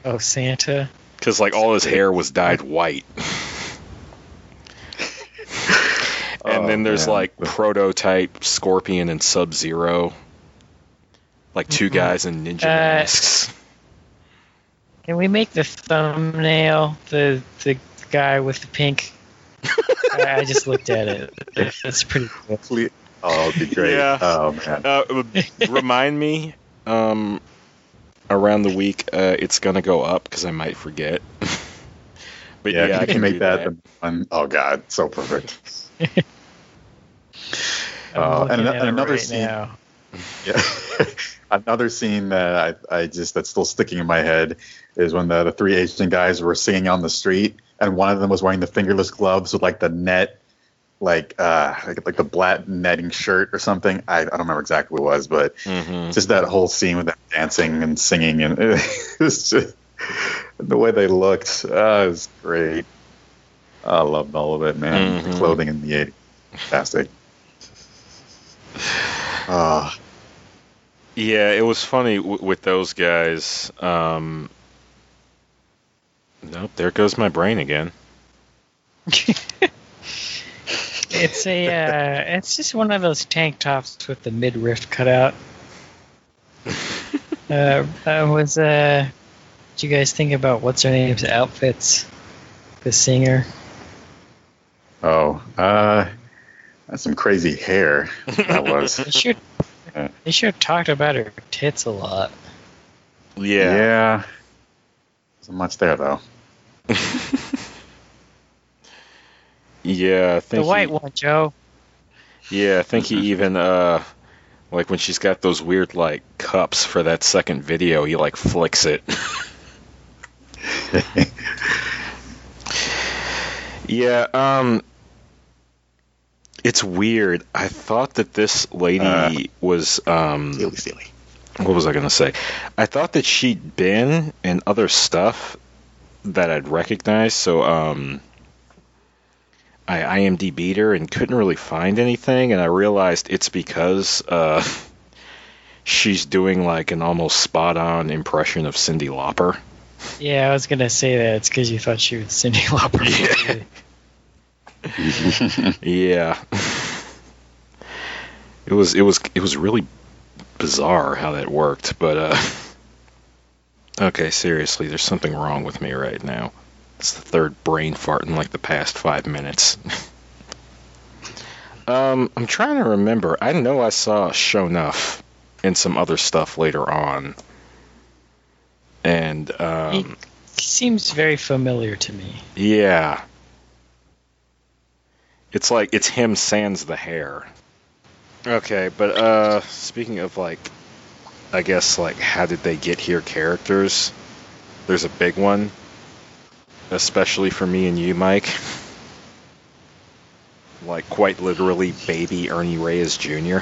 Oh, Santa. because like all his hair was dyed white. And Oh, then there's man. like prototype Scorpion and Sub Zero, like 2 Mhm. guys in ninja Uh, masks. Can we make the thumbnail the the guy with the pink? I I just looked at it. It's pretty cool. Oh, it'd be great. Yeah. Oh man. Uh, remind me um, around the week uh, it's gonna go up because I might forget. but yeah, yeah, if I you can make do that, the one oh god, so perfect. I'm Uh, and looking ano- at it another right scene- now. Yeah. Another scene that I, I just that's still sticking in my head is when the, the three Asian guys were singing on the street, and one of them was wearing the fingerless gloves with like the net, like uh like, like the black netting shirt or something. I, I don't remember exactly what it was, but Mhm. just that whole scene with them dancing and singing and it was just the way they looked. Uh, it was great. I loved all of it, man. The Mhm. clothing in the 80s, fantastic. Ah, Yeah, it was funny w- with those guys. Um, nope, there goes my brain again. It's a. Uh, it's just one of those tank tops with the midriff cut out. uh, I was. Uh, what you guys think about what's her name's outfits? The singer. Oh, uh, that's some crazy hair. That was. They sure. Yeah. They sure talked about her tits a lot. Yeah. yeah. So much there though. Yeah, I think The white he, one, Joe. Yeah, I think he even uh like when she's got those weird like cups for that second video, he like flicks it. yeah, um It's weird. I thought that this lady Uh. was um Steely, steely. what was I gonna say? I thought that she'd been in other stuff that I'd recognize. so um I IMDb'd her and couldn't really find anything, and I realized it's because uh she's doing like an almost spot on impression of Cyndi Lauper. Yeah, I was gonna say that it's because you thought she was Cyndi Lauper. Yeah. Yeah. It was it was it was really bizarre how that worked, but uh Okay, seriously, there's something wrong with me right now. It's the third brain fart in like the past 5 minutes. um I'm trying to remember. I know I saw Shonuff and some other stuff later on. And um Seems very familiar to me. yeah. It's like it's him sans the hair. Okay, but uh speaking of like I guess like how did they get here characters? There's a big one. Especially for me and you, Mike. Like quite literally baby Ernie Reyes Jr.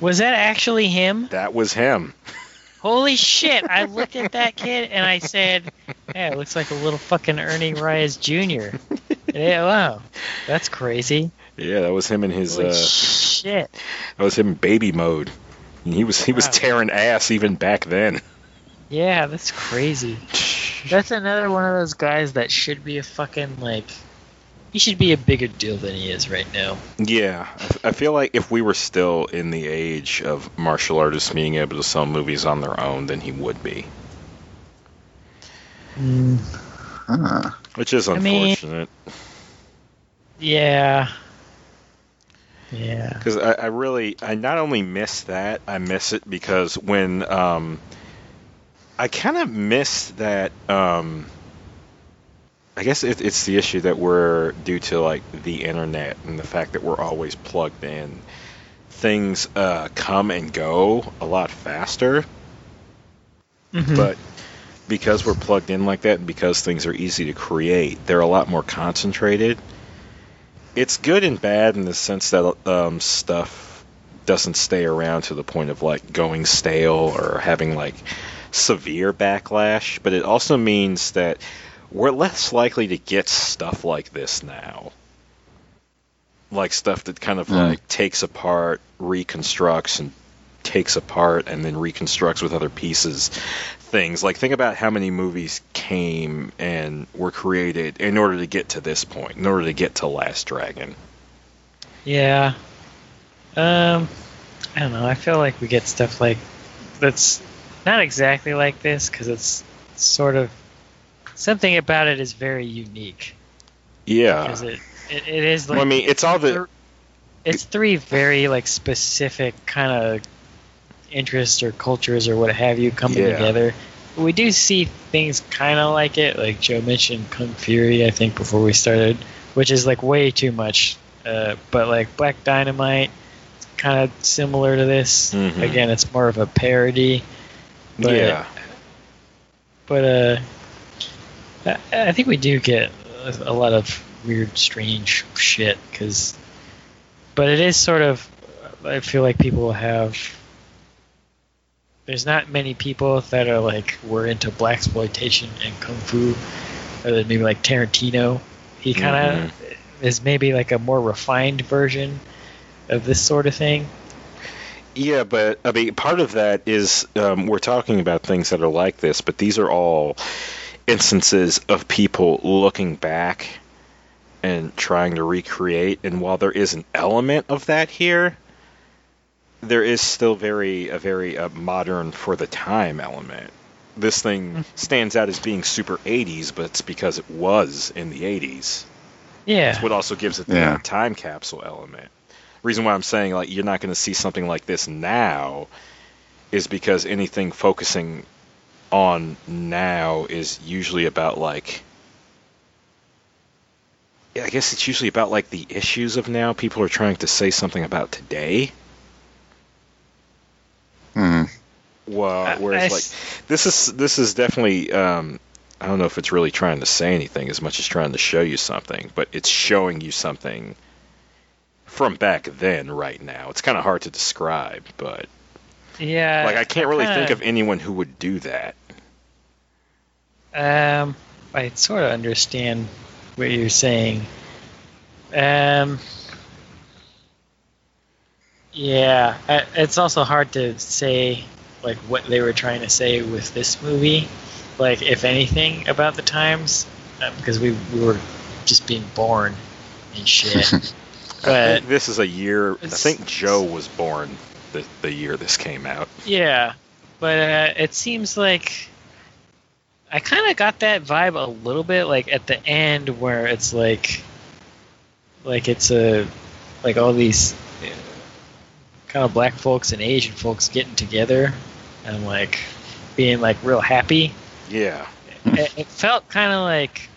Was that actually him? That was him. Holy shit! I looked at that kid and I said, "Yeah, it looks like a little fucking Ernie Reyes Jr." Yeah, wow, that's crazy. Yeah, that was him in his Holy uh shit! that was him in baby mode. And he was he was Wow. tearing ass even back then. Yeah, that's crazy. That's another one of those guys that should be a fucking like. He should be a bigger deal than he is right now. Yeah, I feel like if we were still in the age of martial artists being able to sell movies on their own, then he would be, Huh. which is I mean- unfortunate. Yeah. Yeah. Because I, I really, I not only miss that, I miss it because when um, I kind of miss that. Um, I guess it, it's the issue that we're due to like the internet and the fact that we're always plugged in. Things uh, come and go a lot faster. Mhm. but because we're plugged in like that and because things are easy to create they're a lot more concentrated it's good and bad in the sense that um, stuff doesn't stay around to the point of like going stale or having like severe backlash but it also means that we're less likely to get stuff like this now like stuff that kind of Mm. like takes apart reconstructs and takes apart and then reconstructs with other pieces things. Like think about how many movies came and were created in order to get to this point, in order to get to Last Dragon. Yeah. Um, I don't know. I feel like we get stuff like that's not exactly like this because it's sort of something about it is very unique Yeah. because it, it it is like well, I mean, it's all the it's three very like specific kind of interests or cultures or what have you coming Yeah. together. We do see things kind of like it, like Joe mentioned Kung Fury, I think, before we started, which is like way too much. Uh, but like Black Dynamite, kind of similar to this. Mhm. Again, it's more of a parody. But, yeah. But uh, I, think we do get a, lot of weird, strange shit. Cause, but it is sort of. I feel like people have. There's not many people that are like we're into black exploitation and kung fu, other than maybe like Tarantino. He kind of is maybe like a more refined version of this sort of thing. Yeah, but I mean, part of that is um, we're talking about things that are like this, but these are all instances of people looking back and trying to recreate. And while there is an element of that here, there is still very a very uh, modern for the time element. This thing stands out as being super 80s, but it's because it was in the 80s. Yeah. That's what also gives it the Yeah. time capsule element. Reason why I'm saying like you're not going to see something like this now is because anything focusing on now is usually about like I guess it's usually about like the issues of now. People are trying to say something about today. Hmm. Well, whereas I like this is this is definitely um, I don't know if it's really trying to say anything as much as trying to show you something, but it's showing you something from back then right now. It's kind of hard to describe, but Yeah. like I can't really kinda- think of anyone who would do that. Um, I sort of understand what you're saying. Um, yeah, I, it's also hard to say like what they were trying to say with this movie, like if anything about the times, uh, because we we were just being born and shit. I but think this is a year. I think Joe was born the, the year this came out. Yeah, but uh, it seems like I kind of got that vibe a little bit, like at the end where it's like, like it's a, like all these uh, kind of black folks and Asian folks getting together and like being like real happy. Yeah. it, it felt kind of like,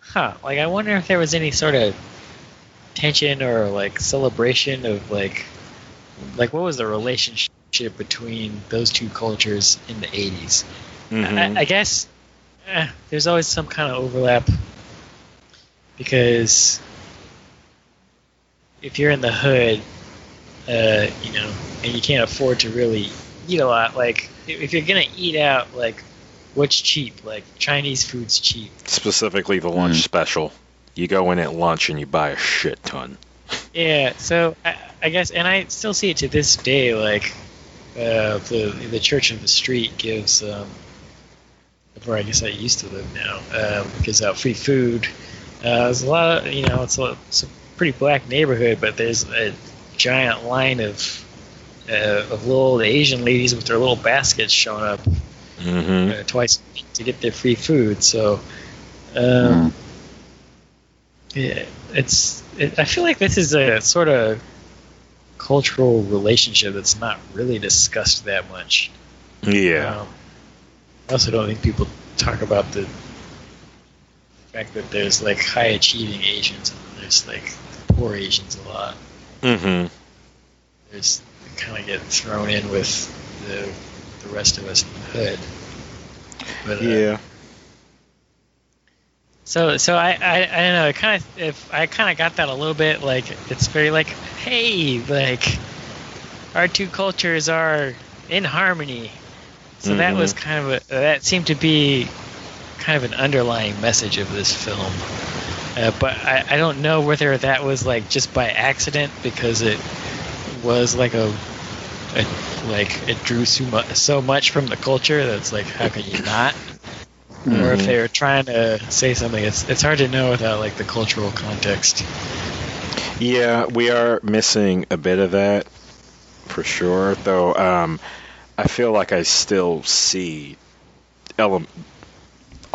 huh? Like I wonder if there was any sort of tension or like celebration of like, like what was the relationship between those two cultures in the '80s? Mhm. I, I guess eh, there's always some kind of overlap because if you're in the hood, uh, you know, and you can't afford to really eat a lot, like if if you're gonna eat out, like what's cheap? Like Chinese food's cheap. Specifically, the lunch Mm. special. You go in at lunch and you buy a shit ton. Yeah, so I, I guess, and I still see it to this day. Like uh, the the Church of the Street gives, um, where I guess I used to live now, um, gives out free food. Uh, there's a lot of, you know, it's a, it's a pretty black neighborhood, but there's a giant line of uh, of little Asian ladies with their little baskets showing up Mm-hmm. uh, twice a week to get their free food. So, um, Mm. yeah, it's. It, I feel like this is a sort of cultural relationship that's not really discussed that much. Yeah. Um, I also don't think people talk about the fact that there's like high achieving Asians and there's like poor Asians a lot. Mm-hmm. There's kind of get thrown in with the the rest of us in the hood. But, uh, Yeah. So so I I, I don't know. It kind of if I kind of got that a little bit like it's very like hey like our two cultures are in harmony. So that Mhm. was kind of a that seemed to be kind of an underlying message of this film. Uh, but I, I don't know whether that was like just by accident because it was like a, a like it drew so much so much from the culture that's like how can you not or if Mhm. they were trying to say something it's it's hard to know without like the cultural context Yeah, we are missing a bit of that for sure. Though um, I feel like I still see ele-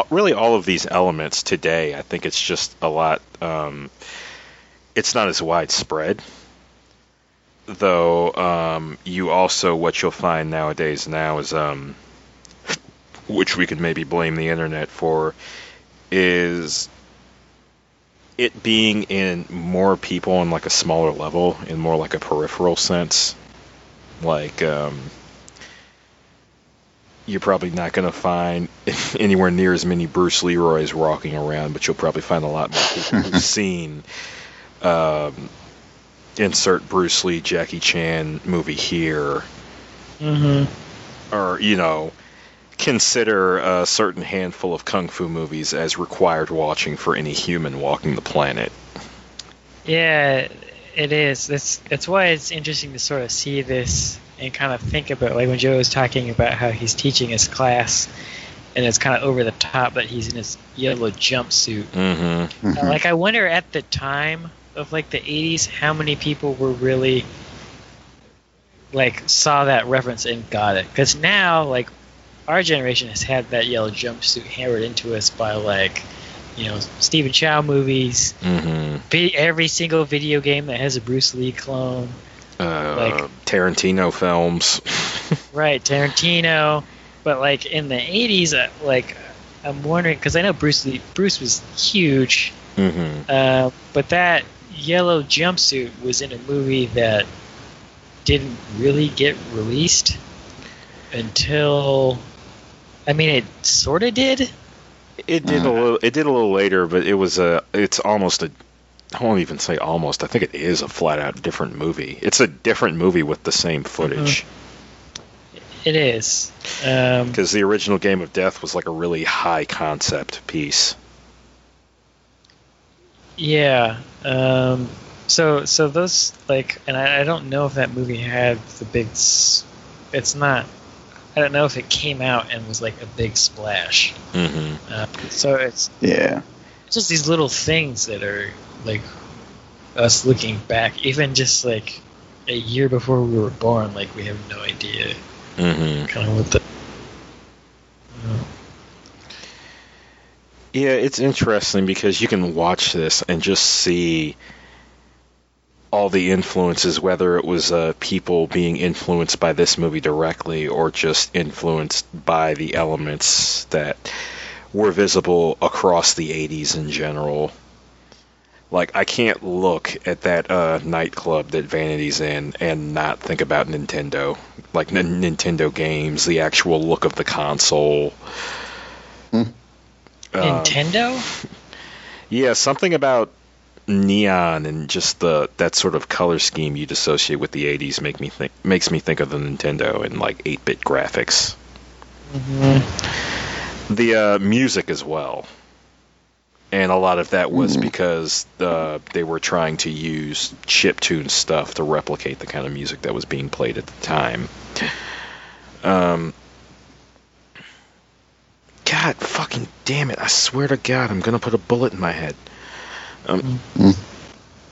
really all of these elements today. I think it's just a lot. Um, it's not as widespread. Though um, you also what you'll find nowadays now is um, which we could maybe blame the internet for is it being in more people on like a smaller level in more like a peripheral sense like um you're probably not going to find anywhere near as many Bruce Leroy's walking around, but you'll probably find a lot more people who've seen um, insert Bruce Lee, Jackie Chan movie here, mm-hmm. Or you know, consider a certain handful of kung fu movies as required watching for any human walking the planet. yeah it is. That's that's why it's interesting to sort of see this and kind of think about like when joe was talking about how he's teaching his class and it's kind of over the top that he's in his yellow jumpsuit Mm-hmm. Uh, Mhm. like I wonder at the time of like the 80s how many people were really like saw that reference and got it because now like our generation has had that yellow jumpsuit hammered into us by like you know Stephen Chow movies Mm-hmm. every single video game that has a Bruce Lee clone Uh, Like- Tarantino films. right Tarantino but like in the 80s uh, like I'm wondering because I know Bruce Lee Bruce was huge mm-hmm. Uh, but that yellow jumpsuit was in a movie that didn't really get released until. I mean, it sort of did. It did a little. It did a little later, but it was a. It's almost a I won't even say almost. I think it is a flat out different movie. It's a different movie with the same footage. It is. Um, Because the original Game of Death was like a really high concept piece. yeah. Um, so so those like, and I, I don't know if that movie had the big. It's not. I don't know if it came out and was like a big splash. Mm-hmm. Uh, so it's Yeah. it's just these little things that are like us looking back, even just like a year before we were born, like we have no idea Mm-hmm. kind of what the. you know. Yeah, it's interesting because you can watch this and just see all the influences, whether it was uh, people being influenced by this movie directly or just influenced by the elements that were visible across the 80s in general. Like, I can't look at that uh, nightclub that Vanity's in and not think about Nintendo. Like, N- Nintendo games, the actual look of the console. Hmm. Um, Nintendo? yeah, something about neon and just the that sort of color scheme you'd associate with the 80s make me think makes me think of the Nintendo and like 8-bit graphics. Mm-hmm. The uh, music as well. And a lot of that was Mhm. because uh, they were trying to use chiptune stuff to replicate the kind of music that was being played at the time. Um, God fucking damn it. I swear to God, I'm going to put a bullet in my head. Um, Mm.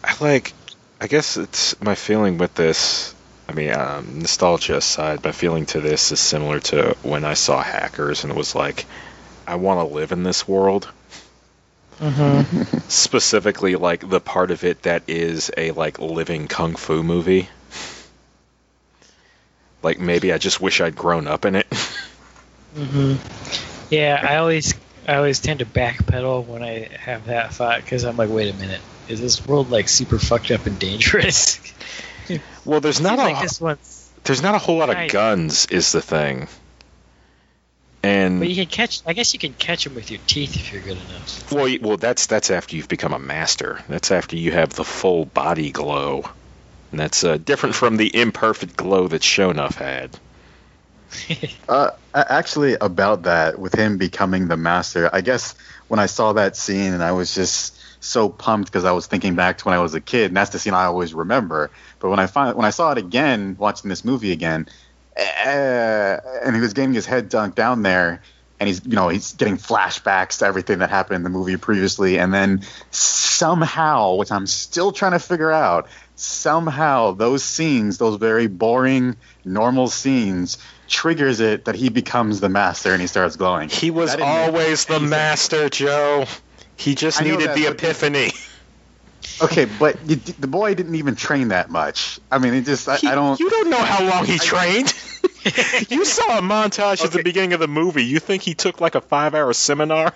I like, I guess it's my feeling with this. I mean, um, nostalgia aside, my feeling to this is similar to when I saw Hackers and it was like, I want to live in this world. Mm-hmm. Specifically, like the part of it that is a like living kung fu movie. Like maybe I just wish I'd grown up in it. Mm-hmm. Yeah, I always I always tend to backpedal when I have that thought because I'm like, wait a minute, is this world like super fucked up and dangerous? well, there's not a like this one's, there's not a whole lot of guns is the thing. And but you can catch. I guess you can catch them with your teeth if you're good enough. Well, well, that's that's after you've become a master. That's after you have the full body glow, and that's uh, different from the imperfect glow that Shonuff had. Uh, actually, about that, with him becoming the master, I guess when I saw that scene and I was just so pumped because I was thinking back to when I was a kid, and that's the scene I always remember. But when I find when I saw it again, watching this movie again, uh, and he was getting his head dunked down there, and he's you know he's getting flashbacks to everything that happened in the movie previously, and then somehow, which I'm still trying to figure out, somehow those scenes, those very boring, normal scenes, triggers it that he becomes the master and he starts glowing. He was That didn't make always the master, Joe. He just I needed the epiphany. Okay, but you, the boy didn't even train that much. I mean, it just I, He- I don't. You don't know how long he trained. you saw a montage at the beginning of the movie. You think he took like a five-hour seminar?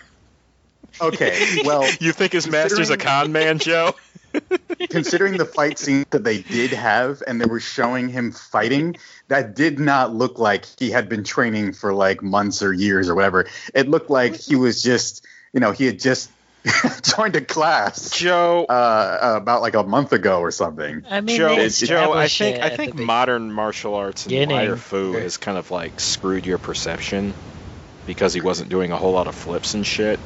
Okay, well, You think his master's a considering- con man, Joe? considering the fight scene that they did have and they were showing him fighting, that did not look like he had been training for like months or years or whatever. It looked like he was just, you know, he had just joined a class Joe, uh, about like a month ago or something. I mean, Joe, they Joe, I think I think modern martial arts and beginning. wire fu has kind of like screwed your perception because he wasn't doing a whole lot of flips and shit.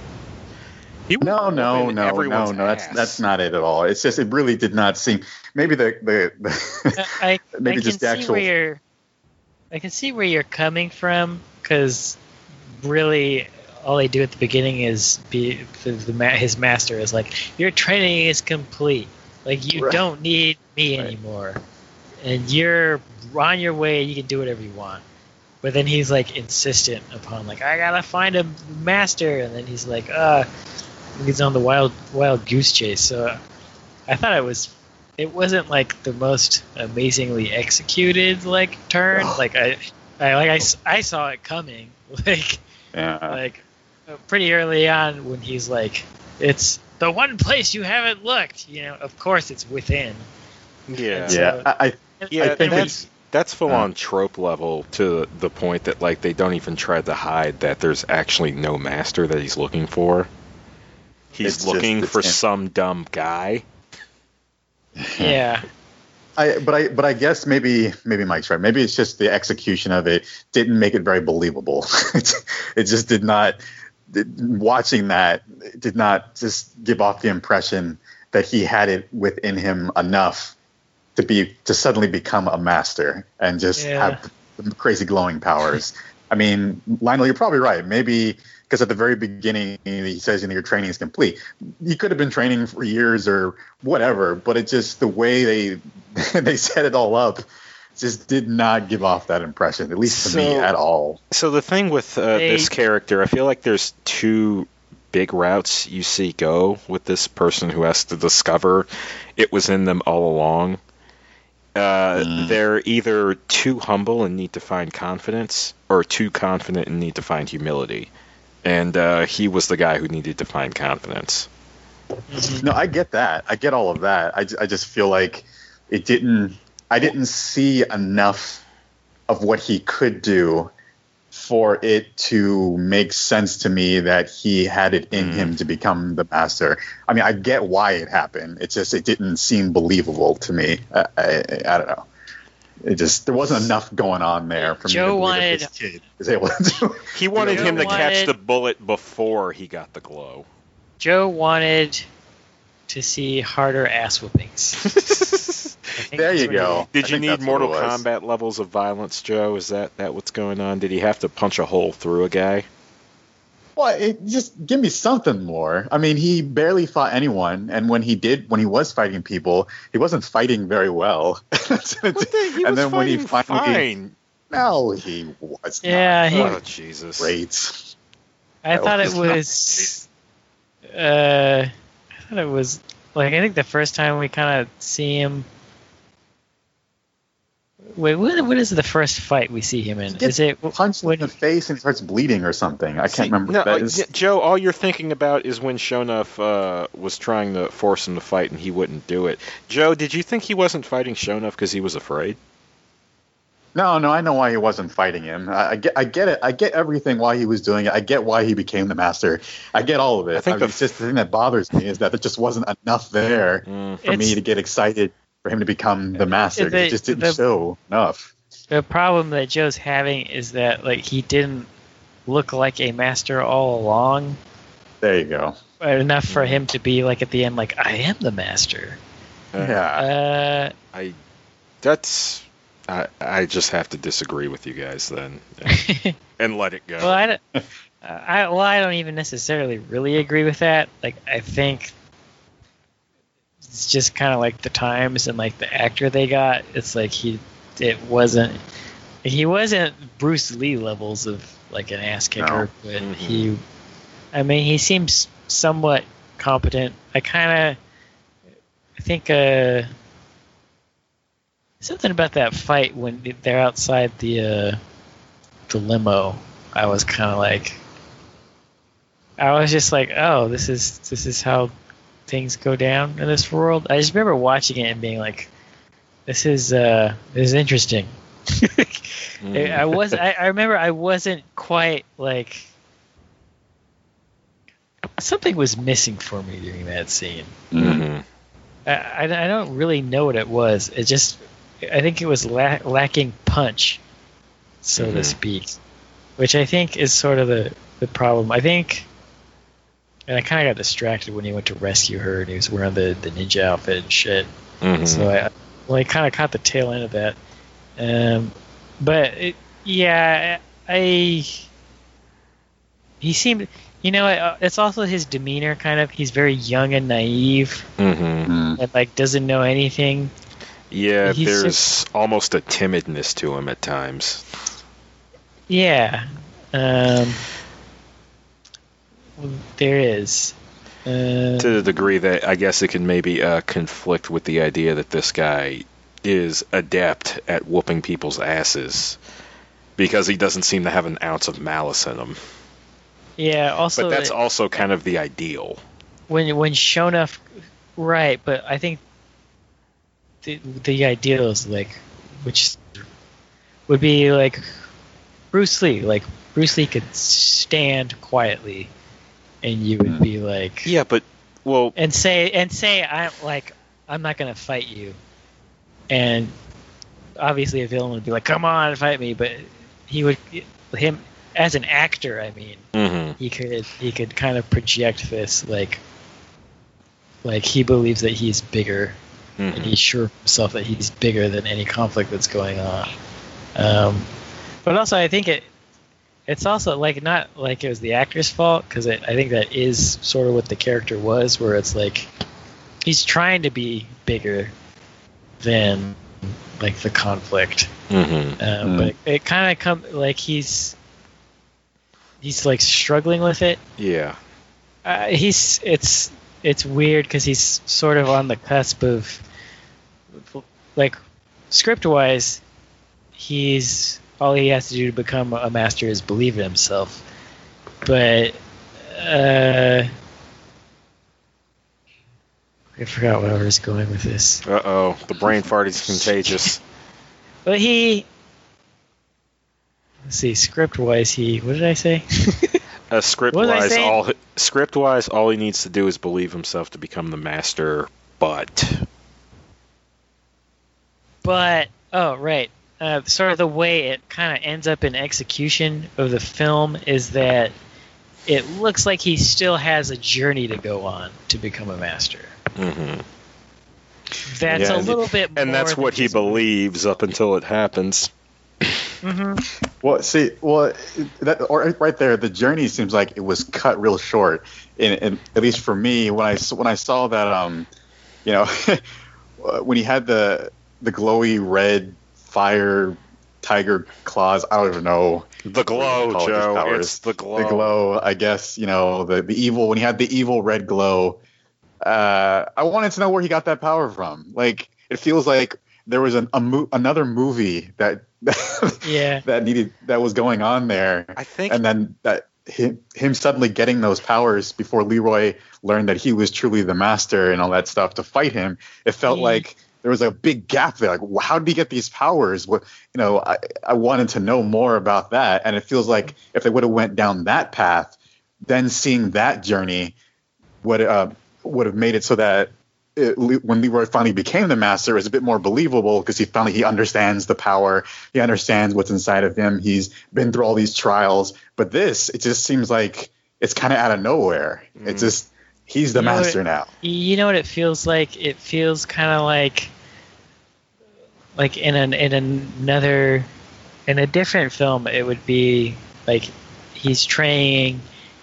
He was No, no, no, no, no. That's ass. that's not it at all. It's just it really did not seem. Maybe the the, the I, maybe I just can the see actual. where you're. I can see where you're coming from because really, all they do at the beginning is be the, the ma- his master is like your training is complete. Like you Right. don't need me Right. anymore, and you're on your way. You can do whatever you want. But then he's like insistent upon like I gotta find a master, and then he's like uh, he's on the wild wild goose chase. So I thought it was it wasn't like the most amazingly executed like turn. like I, I like I, I saw it coming. Like yeah. like pretty early on when he's like, it's the one place you haven't looked. You know, of course it's within. yeah, so- yeah. I, I yeah. I think that's that's full uh, on trope level to the point that like they don't even try to hide that there's actually no master that he's looking for. He's It's just- looking it's for him. some dumb guy. Yeah. I, but I, but I guess maybe, maybe Mike's right. Maybe it's just the execution of it didn't make it very believable. it, it just did not. Watching that did not just give off the impression that he had it within him enough to be to suddenly become a master and just Yeah. have the crazy glowing powers. I mean, Lionel, you're probably right. Maybe because at the very beginning he says, you know, your training is complete. You could have been training for years or whatever, but it just the way they they set it all up just did not give off that impression, at least to me at all. So the thing with uh, They- this character, I feel like there's two big routes you see go with this person who has to discover it was in them all along. Uh, Mm. They're either too humble and need to find confidence, or too confident and need to find humility. And uh, he was the guy who needed to find confidence. No, I get that. I get all of that. I, I just feel like it didn't. I didn't see enough of what he could do for it to make sense to me that he had it in Mm. him to become the master. I mean, I get why it happened. It just it didn't seem believable to me. I, I, I don't know. It just there wasn't enough going on there for Joe me to believe wanted- that this kid was able to do. He wanted Joe him to catch the bullet before he got the glow. Joe wanted to see harder ass whoopings. I think There you go. Did you need Mortal it. Kombat levels of violence, Joe? Is that, that what's going on? Did he have to punch a hole through a guy? Well, it, just give me something more. I mean, he barely fought anyone, and when he did, when he was fighting people, he wasn't fighting very well. he and then when he finally, fine. no, he was. Yeah, not. he- Oh Jesus! great. I That thought it was not was. Uh, I thought it was like I think the first time we kind of see him. Wait, what, what is the first fight we see him in? He Is it Punched when in the face and he starts bleeding or something. I can't See, remember. No, what that uh, is. yeah, Joe, all you're thinking about is when Shonuff uh, was trying to force him to fight and he wouldn't do it. Joe, did you think he wasn't fighting Shonuff because he was afraid? No, no, I know why he wasn't fighting him. I, I get, I get it. I get everything why he was doing it. I get why he became the master. I get all of it. I think I the mean, it's just the thing that bothers me is that there just wasn't enough there Mm. for me to get excited for him to become the master. the- it just didn't the- show enough. the problem that Joe's having is that like he didn't look like a master all along, There you go. but enough for him to be like at the end like I am the master. Yeah. Uh, I. That's. I, I just have to disagree with you guys then, and, and let it go. Well, I, don't- I well, I don't even necessarily really agree with that. Like, I think it's just kind of like the times and like the actor they got. It's like he, it wasn't, he wasn't Bruce Lee levels of like an ass kicker, but Mhm. he, I mean, he seems somewhat competent. I kind of, I think, uh. Something about that fight when they're outside the uh, the limo, I was kind of like, I was just like, oh, this is this is how things go down in this world. I just remember watching it and being like, this is uh, this is interesting. Mm. I was I, I remember I wasn't quite like something was missing for me during that scene. Mhm. I, I, I don't really know what it was. It just, I think it was la- lacking punch, so to Mhm. speak, which I think is sort of the, the problem. I think, and I kind of got distracted when he went to rescue her and he was wearing the, the ninja outfit and shit. Mhm. So I, well, I kind of caught the tail end of that. Um, but it, yeah, I, he seemed, you know, it's also his demeanor. Kind of, he's very young and naive Mhm. Mm. and like doesn't know anything. Yeah, He's there's just- almost a timidness to him at times. Yeah, um, there is. Uh, to the degree that I guess it can maybe uh, conflict with the idea that this guy is adept at whooping people's asses because he doesn't seem to have an ounce of malice in him. yeah. Also, But that's that also kind of the ideal. when when Shonuff, right? But I think the the ideal is like, which would be like Bruce Lee. Like Bruce Lee could stand quietly, and you would be like, Yeah, but well, and say and say I'm like I'm not gonna fight you, and obviously a villain would be like, "Come on, fight me," but he would him as an actor. I mean, hmm he could he could kind of project this like like he believes that he's bigger and hmm he's sure himself that he's bigger than any conflict that's going on. Um, but also, I think it it's also like not like it was the actor's fault because I think that is sort of what the character was, where it's like he's trying to be bigger than like the conflict, hmm um, Mm. but it, it kind of come like he's he's like struggling with it Yeah. uh, he's it's it's weird because he's sort of on the cusp of like script wise he's all he has to do to become a master is believe in himself but uh I forgot where I was going with this. Uh oh, the brain fart is contagious. But he, let's see, script wise, he, what did I say? Uh, script What was I wise, all script wise, all he needs to do is believe himself to become the master. But but oh right uh, sort of the way it kind of ends up in execution of the film is that it looks like he still has a journey to go on to become a master hmm that's Yeah, a and- little bit and that's what he believes up until it happens. hmm Well, see, well, that or right there, the journey seems like it was cut real short. And, and at least for me, when I s- when I saw that, um, you know, when he had the the glowy red fire tiger claws, I don't even know The glow, Call it his Joe. It's the glow. the glow. I guess you know the the evil when he had the evil red glow. Uh, I wanted to know where he got that power from. Like it feels like there was an, a mo- another movie that Yeah. that needed that was going on there I think. and then that him, him suddenly getting those powers before Leroy learned that he was truly the master and all that stuff to fight him, it felt Yeah. like there was a big gap there. Like, how did he get these powers? What you know, I, I wanted to know more about that, and it feels like if they would have went down that path, then seeing that journey would uh, would have made it so that it, when Leroy finally became the master, it was a bit more believable because he finally he understands the power, he understands what's inside of him. He's been through all these trials, but this it just seems like it's kind of out of nowhere. It's Mhm. just he's the You master now. you know what it feels like it feels kind of like like in an in another in a different film it would be like he's training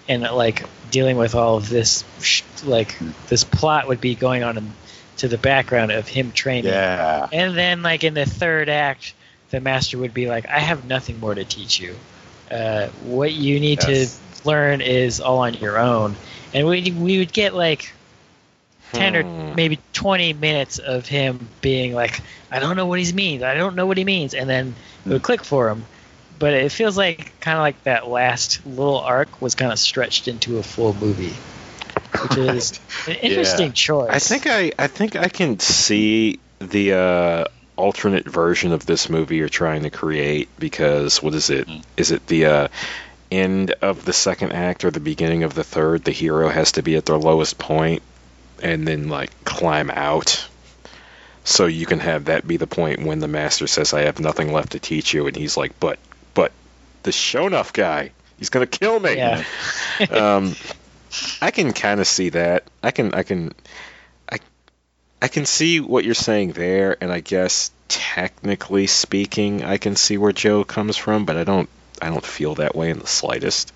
and like dealing with all of this sh- like this plot would be going on in, to the background of him training. Yeah, and then like in the third act the master would be like i have nothing more to teach you. Uh, what you need Yes. to learn is all on your own. And we, we would get like 10 or Hmm. maybe 20 minutes of him being like i don't know what he means. I don't know what he means and then it would click for him. But it feels like kind of like that last little arc was kind of stretched into a full movie which is an interesting choice. I think I, I think I can see the uh, alternate version of this movie you're trying to create because what is it? Is it the uh, end of the second act or the beginning of the third? The hero has to be at their lowest point and then like climb out. So you can have that be the point when the master says, "I have nothing left to teach you," and he's like, "But, but, the Shonuff guy, he's gonna kill me." yeah um, I can kind of see that. I can, I can, I, I can see what you're saying there, and I guess technically speaking, I can see where Joe comes from, but I don't, I don't feel that way in the slightest.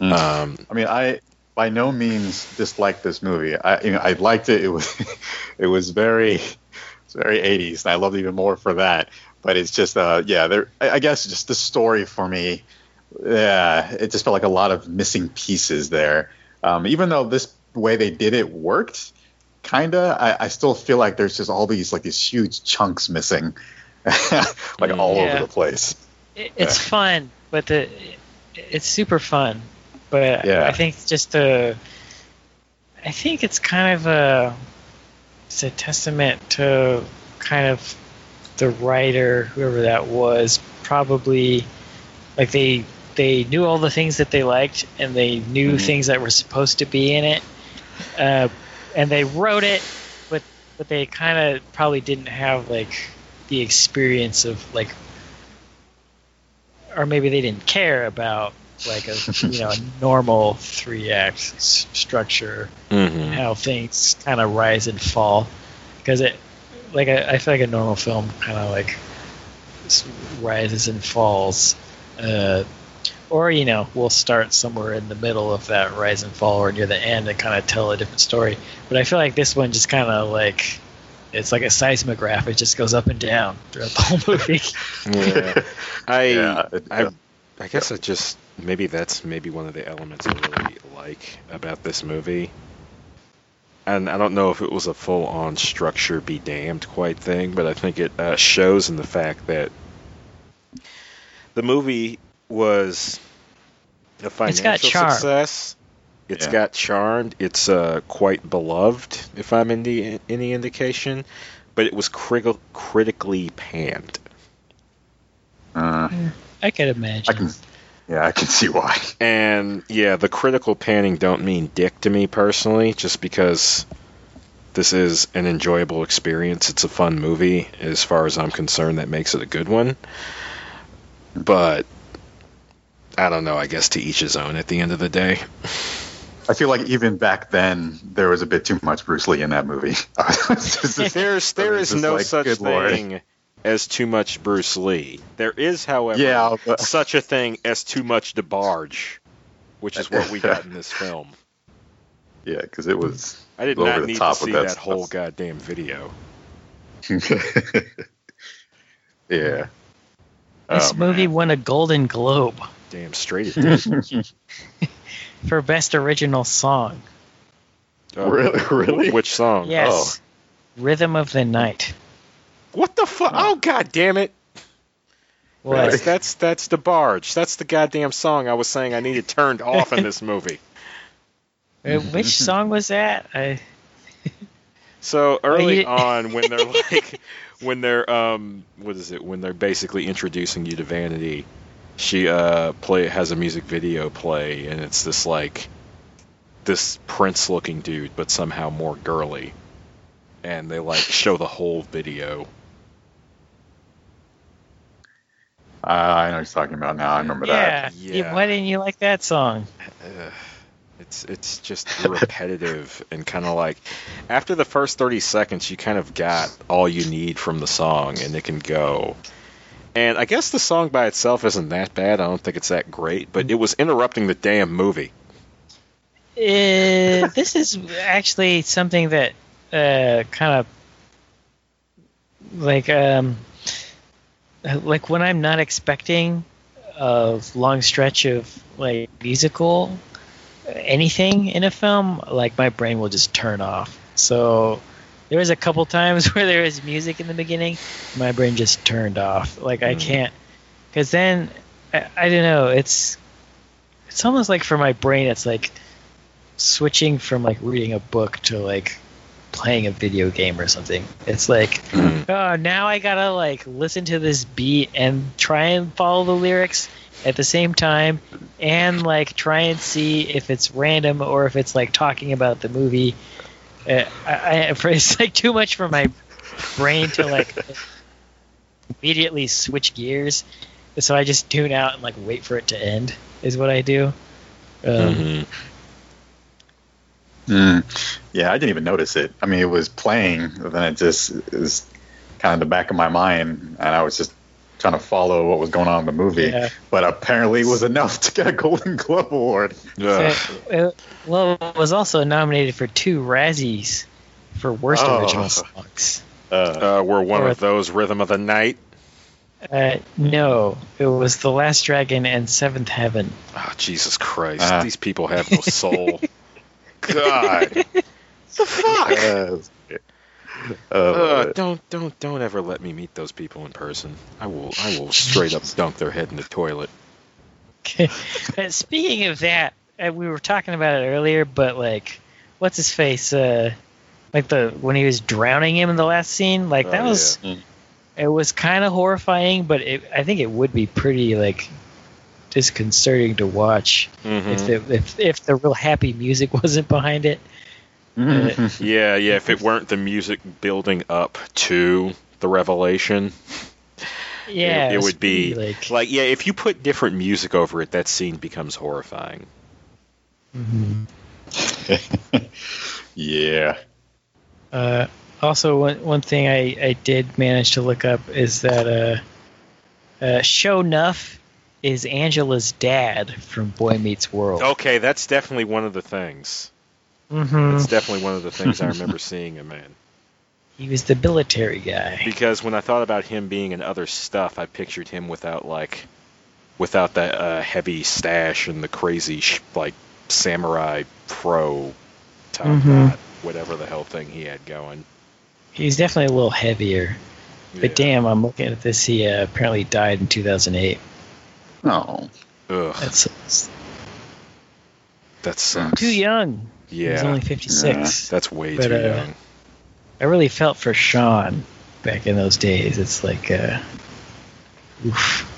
Mm. Um, I mean, I by no means disliked this movie. I you know I liked it. It was it was very it's very 80s, and I loved it even more for that. But it's just uh yeah, there I, I guess just the story for me, yeah, it just felt like a lot of missing pieces there. Um, even though this way they did it worked, kinda, I, I still feel like there's just all these like these huge chunks missing, like all Yeah. over the place. it, it's fun, but the it's super fun. But Yeah. I think just the I think it's kind of a it's a testament to kind of the writer, whoever that was, probably like they they knew all the things that they liked and they knew Mhm. things that were supposed to be in it, uh, and they wrote it, but but they kind of probably didn't have like the experience of like, or maybe they didn't care about like a you know a normal three act s- structure Mm-hmm. how things kind of rise and fall. Because it like I, I feel like a normal film kind of like rises and falls uh, or you know we'll start somewhere in the middle of that rise and fall or near the end and kind of tell a different story. But i feel like this one just kind of like it's like a seismograph. It just goes up and down throughout the whole movie. Yeah. I Yeah, it- I I guess I just maybe that's maybe one of the elements I really like about this movie. And I don't know if it was a full on structure be damned quite thing, but I think it uh, shows in the fact that the movie was a financial got success. It's Yeah. got charmed. It's uh, quite beloved, if I'm any any indication. But it was criti- critically panned. Uh, i could imagine I can, yeah, I can see why. And yeah, the critical panning don't mean dick to me personally, just because this is an enjoyable experience. It's a fun movie, as far as I'm concerned. That makes it a good one. But I don't know. I guess to each his own. At the end of the day, I feel like even back then there was a bit too much Bruce Lee in that movie. It's just- there's there It's is just no like, such thing. Lord. Thing as too much Bruce Lee. There is, however, yeah, but, such a thing as too much DeBarge, which is what we got in this film. yeah, because it was. I did not the need to see that that whole goddamn video. yeah. this Oh, movie man. won a golden globe Damn straight it did. for best original song Oh, Really? Really? Which song? yes oh. rhythm of the night What the fuck? Oh god damn it! What? That's that's that's DeBarge. That's the goddamn song I was saying I needed turned off in this movie. Which song was that? I So early you- on, when they're like, when they're um, what is it? When they're basically introducing you to Vanity, she uh play has a music video play, and it's this like, this Prince-looking dude, but somehow more girly, and they like show the whole video. Uh, I know what you're talking about now. I remember yeah. that. Yeah. Why didn't you like that song? Ugh. It's it's just repetitive and kind of like after the first 30 seconds you kind of got all you need from the song and it can go. And I guess the song by itself isn't that bad. I don't think it's that great, but it was interrupting the damn movie. Uh, this is actually something that uh, kind of like um, like when I'm not expecting a long stretch of like musical anything in a film, like my brain will just turn off. So there was a couple times where there was music in the beginning, my brain just turned off. Like I Mm. can't, because then I, I don't know. It's it's almost like for my brain, it's like switching from like reading a book to like playing a video game or something. It's like, Mm. oh, now I gotta like listen to this beat and try and follow the lyrics at the same time, and like try and see if it's random or if it's like talking about the movie. Uh, I, I, it's like too much for my brain to like immediately switch gears. So I just tune out and like wait for it to end. Is what I do. Um, Mhm. Mm. Yeah, I didn't even notice it. I mean, it was playing, but then it just is kind of the back of my mind, and I was just trying to follow what was going on in the movie. Yeah. But apparently, it was enough to get a Golden Globe award. Ugh. Uh, uh, well, it was also nominated for two Razzies for worst Oh. original songs. Uh, Uh, we're one Or- of those Rhythm of the Night. Uh, no, it was The Last Dragon and Seventh Heaven. Oh, Jesus Christ. Uh. These people have no soul. God. the fuck? uh, uh, Uh, don't don't don't ever let me meet those people in person. I will I will straight up dunk their head in the toilet. Uh, Speaking of that, uh, we were talking about it earlier, but like, what's his face? Uh, like the when he was drowning him in the last scene, like that Oh, was yeah. It was kind of horrifying, but it, I think it would be pretty like disconcerting to watch Mhm. if, it, if if the real happy music wasn't behind it. Mhm. Yeah, yeah. If it weren't the music building up to the revelation, Yeah, it, it would be like, like, yeah. If you put different music over it, that scene becomes horrifying. Mhm. yeah. Uh, also, one one thing I, I did manage to look up is that uh, uh, Shonuff is Angela's dad from Boy Meets World. Okay, that's definitely one of the things. hmm That's definitely one of the things I remember seeing him in. He was the military guy. Because when I thought about him being in other stuff, I pictured him without like, without that uh, heavy stash and the crazy sh- like samurai pro top knot, whatever the hell thing he had going. He's definitely a little heavier. Yeah. But damn, I'm looking at this. He uh, apparently died in 2008. Oh. Ugh, That's it's that sucks. too young. Yeah. He's only 56. that's way But, too uh, young. I really felt for Sean back in those days. It's like, uh, oof.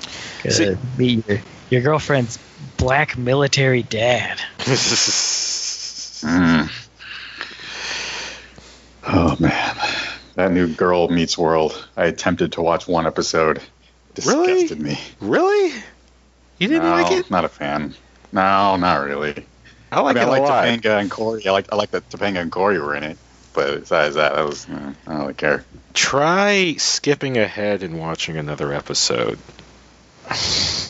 See- Gotta meet your, your girlfriend's black military dad. Mm. Oh man, that new Girl Meets World. I attempted to watch one episode. Really? Disgusted me. really? You didn't no, like it? Not a fan. No, not really. I like I, mean, I it a like lot. Topanga and Corey. I like I like that Topanga and Corey were in it. But besides that, that was eh, I don't really care. Try skipping ahead and watching another episode.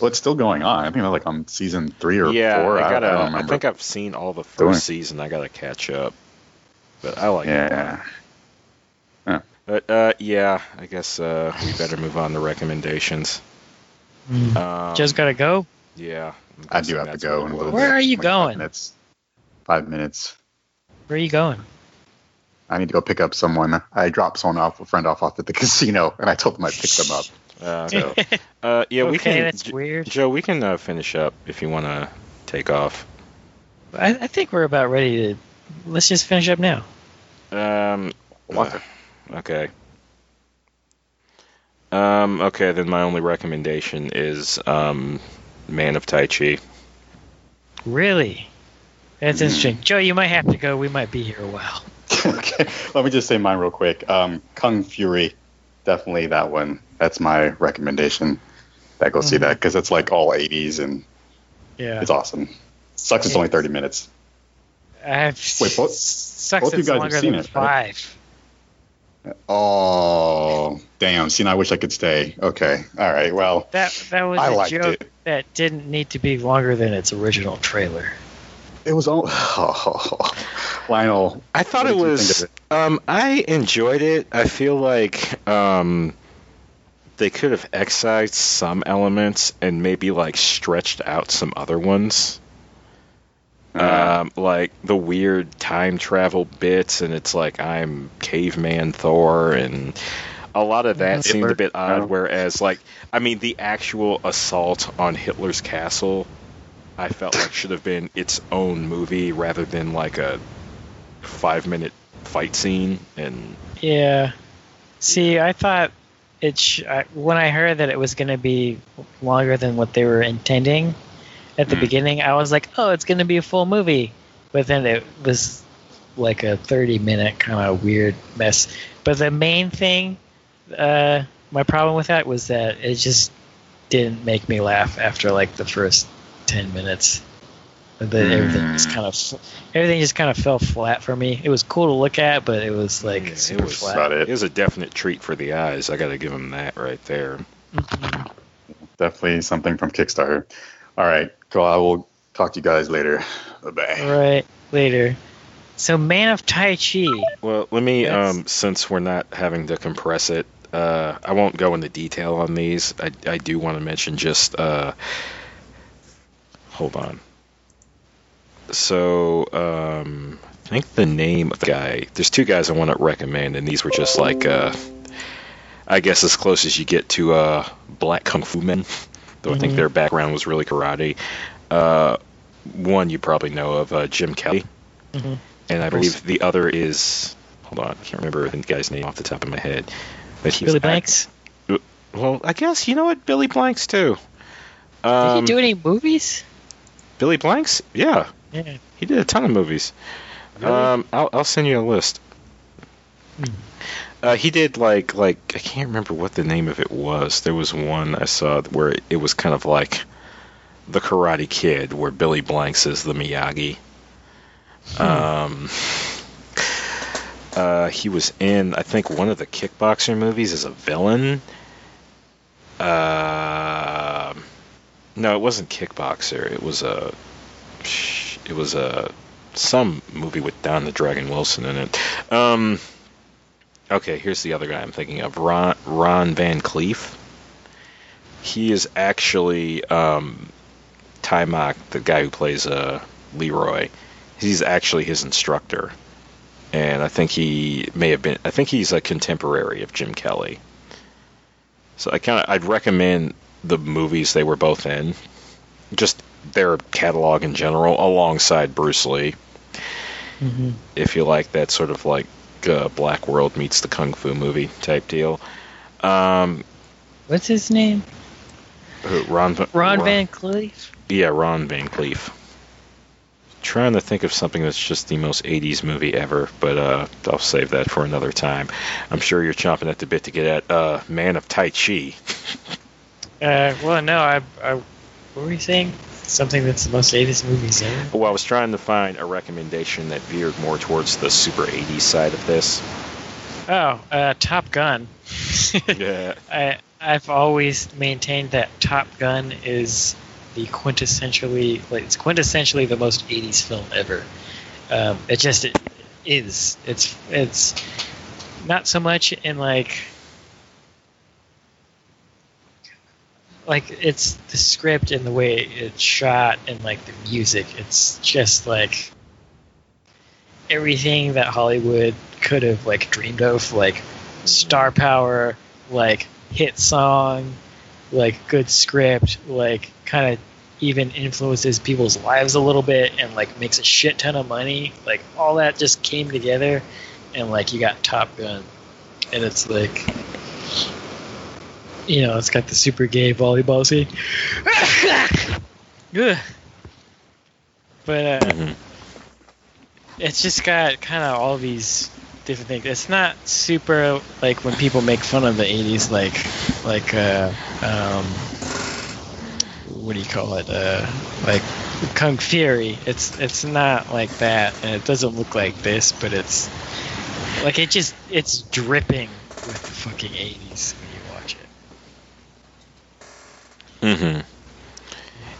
Well, it's still going on. I think they're like on season three or yeah, four. I I, gotta. I I, think I've seen all the first Doing- season. I gotta catch up. But I like it. yeah. But uh, yeah, I guess uh, we better move on to recommendations. Um, Joe's gotta go. yeah, I'm do have to go in a little. Where bit. are you like going? Five minutes. Five minutes. Where are you going? I need to go pick up someone. I dropped someone off, a friend off, off at the casino, and I told them I'd pick them up. Uh, So, uh, yeah, we can. that's J- weird. Joe, we can uh, finish up if you want to take off. I, I think we're about ready to. Let's just finish up now. Um, What? okay. Um, okay, then my only recommendation is um, Man of Tai Chi. Really? That's Hmm. interesting. Joe, you might have to go. We might be here a while. okay, let me just say mine real quick. Um, Kung Fury, definitely that one. That's my recommendation. That go see Mhm. that because it's like all 80s and Yeah. it's awesome. Sucks it's only 30 minutes. I've Wait, both- sucks both you it's guys have seen than it, right? Five. Oh, damn. See, now I wish I could stay. Okay. All right. Well, That that was I a joke it. that didn't need to be longer than its original trailer. it was all. Oh, Lionel. I thought it was. think Um, I enjoyed it. I feel like um, they could have excised some elements and maybe like stretched out some other ones. Um, like the weird time travel bits, and it's like I'm caveman Thor, and a lot of that seemed a bit odd. no. Whereas, like, I mean, the actual assault on Hitler's castle, I felt like should have been its own movie rather than like a five minute fight scene. And Yeah. See, I thought it. Sh- I, when I heard that it was going to be longer than what they were intending at the Hmm. beginning, I was like, "Oh, it's going to be a full movie," but then it was like a thirty-minute kind of weird mess. But the main thing, uh, my problem with that was that it just didn't make me laugh after like the first ten minutes. The, everything just kind of everything just kind of fell flat for me. It was cool to look at, but it was like Yeah, super it was flat. about it it. was a definite treat for the eyes. I got to give them that right there. Mhm. Definitely something from Kickstarter. All right. Cool. I will talk to you guys later. Bye. All right, later. So, Man of Tai Chi. Well, let me, Yes. um, since we're not having to compress it, uh, I won't go into detail on these. I, I do want to mention just, uh, hold on. So, um, I think the name of the guy, there's two guys I want to recommend, and these were just like, uh, I guess as close as you get to uh, black kung fu men, though I think their background was really karate. Uh, one you probably know of, uh, Jim Kelly Mhm. and I believe the other is hold on, I can't remember the guy's name off the top of my head. But he's Billy act- Blanks. well, I guess you know what Billy Blanks too. Did Um, he do any movies? Billy Blanks? Yeah, Yeah. he did a ton of movies. Um, I'll I'll send you a list. Hmm. Uh, he did like like I can't remember what the name of it was. There was one I saw where it, it was kind of like the Karate Kid, where Billy Blanks is the Miyagi. Um, uh, he was in I think one of the kickboxer movies as a villain. Uh, no, it wasn't Kickboxer. It was a it was a some movie with Don the Dragon Wilson in it. Um, okay, here's the other guy I'm thinking of, Ron Ron Van Clief. He is actually um, Taimak, the guy who plays uh, Leroy. He's actually his instructor, and I think he may have been. I think he's a contemporary of Jim Kelly. So I kind of I'd recommend the movies they were both in, just their catalog in general, alongside Bruce Lee hmm if you like that sort of like uh, Black World meets the Kung Fu movie type deal. Um, What's his name? who- Ron, Va- Ron Van Clief. Yeah, Ron Van Clief. Trying to think of something that's just the most 80s movie ever, but uh, I'll save that for another time. I'm sure you're chomping at the bit to get at uh, Man of Tai Chi. Uh, well, no, I, I, what were you saying? Something that's the most 80s movies ever? Well, I was trying to find a recommendation that veered more towards the super 80s side of this. Oh, uh, Top Gun. Yeah. I, I've always maintained that Top Gun is the quintessentially, like, it's quintessentially the most 80s film ever. Um, it just it is. It's it's not so much in like like it's the script and the way it's shot and like the music. It's just like everything that Hollywood could have like dreamed of, like mm-hmm. star power, like hit song, like good script, like kind of even influences people's lives a little bit and like makes a shit ton of money. Like all that just came together and like you got Top Gun. And it's like you know, it's got the super gay volleyball scene. Ugh. But uh, Mhm. it's just got kind of all these different things. It's not super like when people make fun of the '80s, like like uh, um, what do you call it? Uh, like Kung Fury. It's it's not like that, and it doesn't look like this, but it's like it just it's dripping with the fucking '80s when you watch it. hmm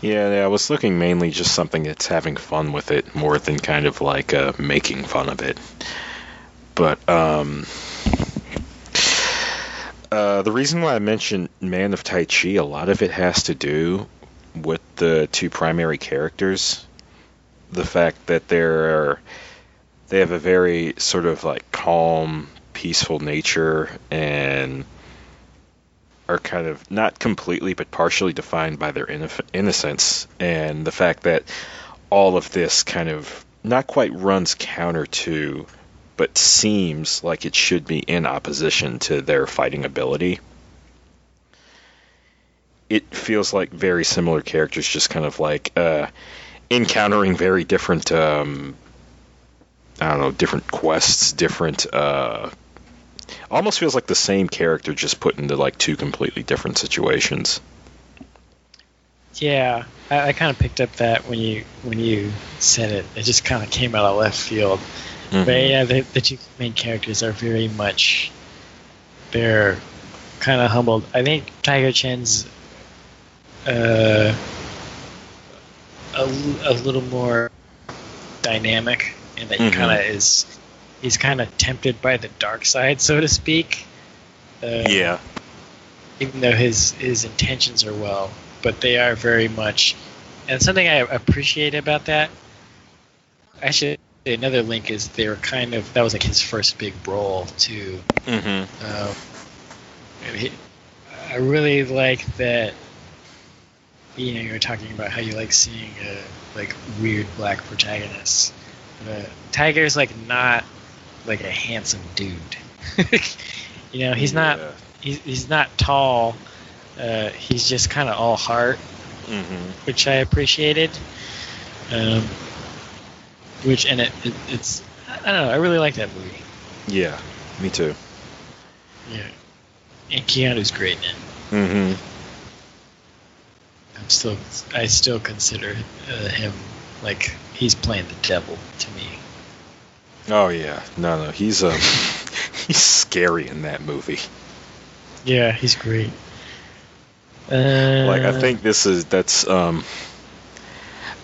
Yeah, yeah, I was looking mainly just something that's having fun with it more than kind of like uh, making fun of it. But um, uh, the reason why I mentioned Man of Tai Chi, a lot of it has to do with the two primary characters. The fact that they're they have a very sort of like calm, peaceful nature and are kind of not completely but partially defined by their innocence and the fact that all of this kind of not quite runs counter to but seems like it should be in opposition to their fighting ability. It feels like very similar characters just kind of like uh, encountering very different um, i don't know different quests different uh, almost feels like the same character just put into like two completely different situations. Yeah, I, I kind of picked up that when you when you said it. It just kind of came out of left field. But Mhm. yeah, the, the two main characters are very much they're kind of humbled. I think Tiger Chen's uh, a little more dynamic, and that he Mhm. kind of is he's kind of tempted by the dark side, so to speak. Uh, Yeah. even though his his intentions are well, but they are very much, and something I appreciate about that. Actually, another link is they were kind of that was like his first big role too. Mm-hmm. Um, he, I really like that. You know, you were talking about how you like seeing uh, like weird black protagonists. Uh, Tiger's like not like a handsome dude. you know, he's not he's, he's not tall. Uh, he's just kind of all heart, Mm-hmm. which I appreciated. Um, which and it, it it's I don't know. I really like that movie. Yeah, me too. Yeah, and Keanu's great in it. Mm-hmm. I'm still I still consider uh, him like he's playing the devil to me. Oh yeah, no, no, he's um, he's scary in that movie. Yeah, he's great. Uh, Like I think this is that's um.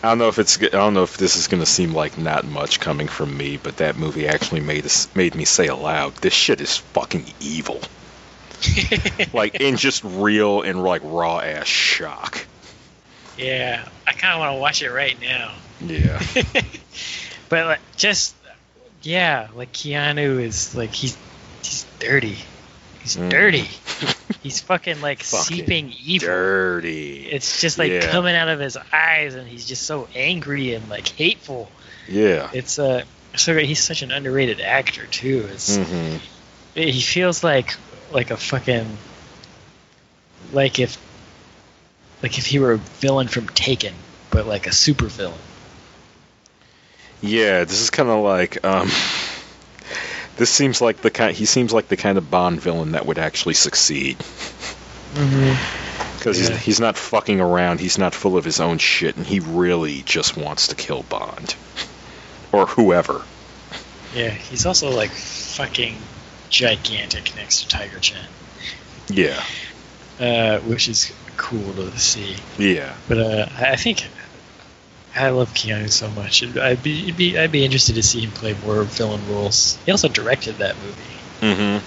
I don't know if it's I don't know if this is gonna seem like not much coming from me, but that movie actually made us made me say aloud, "This shit is fucking evil." Like in just real and like raw ass shock. yeah, I kind of want to watch it right now. Yeah. but like, just yeah, like Keanu is like he's he's dirty. He's Mm. dirty. He's fucking like Fucking seeping evil. Dirty. It's just like Yeah. coming out of his eyes, and he's just so angry and like hateful. Yeah. It's uh, so he's such an underrated actor too. It's hmm he feels like like a fucking like if like if he were a villain from Taken, but like a super villain. Yeah, this is kind of like um. This seems like the kind. He seems like the kind of Bond villain that would actually succeed. Mm-hmm. Because Yeah. he's, he's not fucking around. He's not full of his own shit, and he really just wants to kill Bond. Or whoever. Yeah, he's also like fucking gigantic next to Tiger Chen, Yeah. uh, which is cool to see. Yeah. But uh, I think I love Keanu so much. I'd be, it'd be I'd be interested to see him play more villain roles. He also directed that movie. Mm-hmm.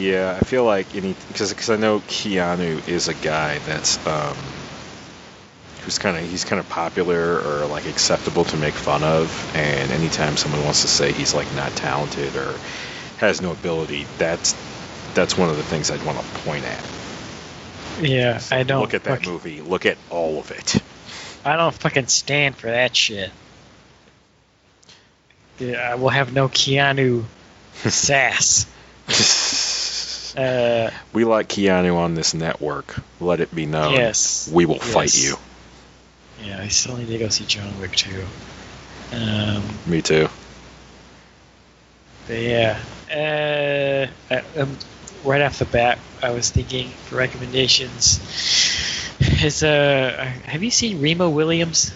Yeah, I feel like any because because I know Keanu is a guy that's um who's kind of he's kind of popular or like acceptable to make fun of, and anytime someone wants to say he's like not talented or has no ability, that's that's one of the things I'd want to point at. Yeah, I don't look at that fuck- movie. Look at all of it. I don't fucking stand for that shit. Yeah, I will have no Keanu sass. Uh, we like Keanu on this network. Let it be known. yes. We will fight you. Yeah, I still need to go see John Wick too. Um, Me too. but yeah, uh, I, um, right off the bat, I was thinking for recommendations. Is uh, have you seen Remo Williams?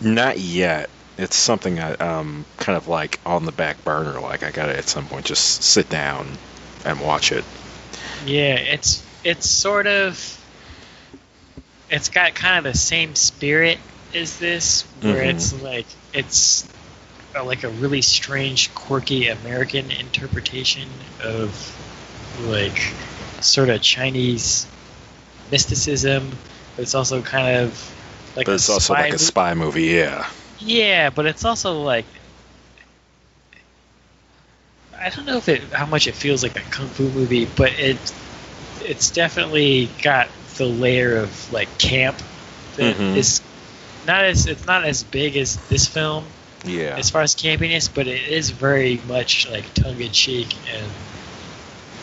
Not yet. It's something I um kind of like on the back burner. Like I gotta at some point just sit down and watch it. Yeah, it's it's sort of it's got kind of the same spirit as this, where Mhm. it's like it's uh, like a really strange, quirky American interpretation of like sort of Chinese mysticism, but it's also kind of like but a it's also spy like a spy movie. Yeah. yeah, but it's also like I don't know if it how much it feels like a kung fu movie, but it it's definitely got the layer of like camp that is Mhm. not as it's not as big as this film Yeah. as far as campiness, but it is very much like tongue in cheek and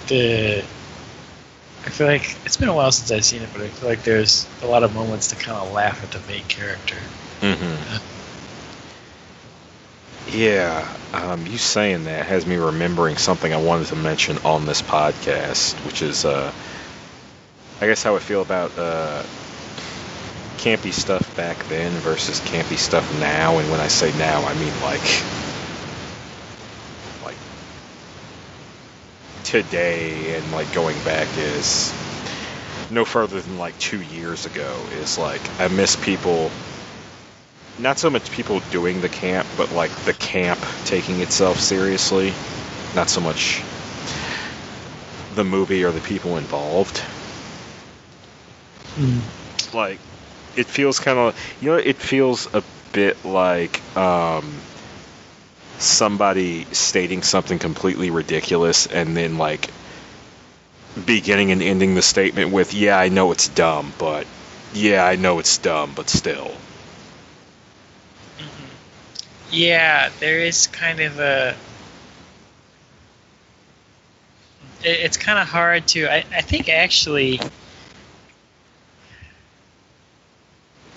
the I feel like it's been a while since I've seen it, but I feel like there's a lot of moments to kind of laugh at the main character. hmm Yeah. Um, you saying that has me remembering something I wanted to mention on this podcast, which is uh, I guess how I feel about uh, campy stuff back then versus campy stuff now. And when I say now, I mean like today and like going back is no further than like two years ago is like I miss people not so much people doing the camp, but like the camp taking itself seriously. Not so much the movie or the people involved. Like, it feels kind of, you know, it feels a bit like um, somebody stating something completely ridiculous and then like beginning and ending the statement with, "Yeah, I know it's dumb, but yeah, I know it's dumb, but still." Mm-hmm. Yeah, there is kind of a. it- It's kind of hard to. I, I think actually.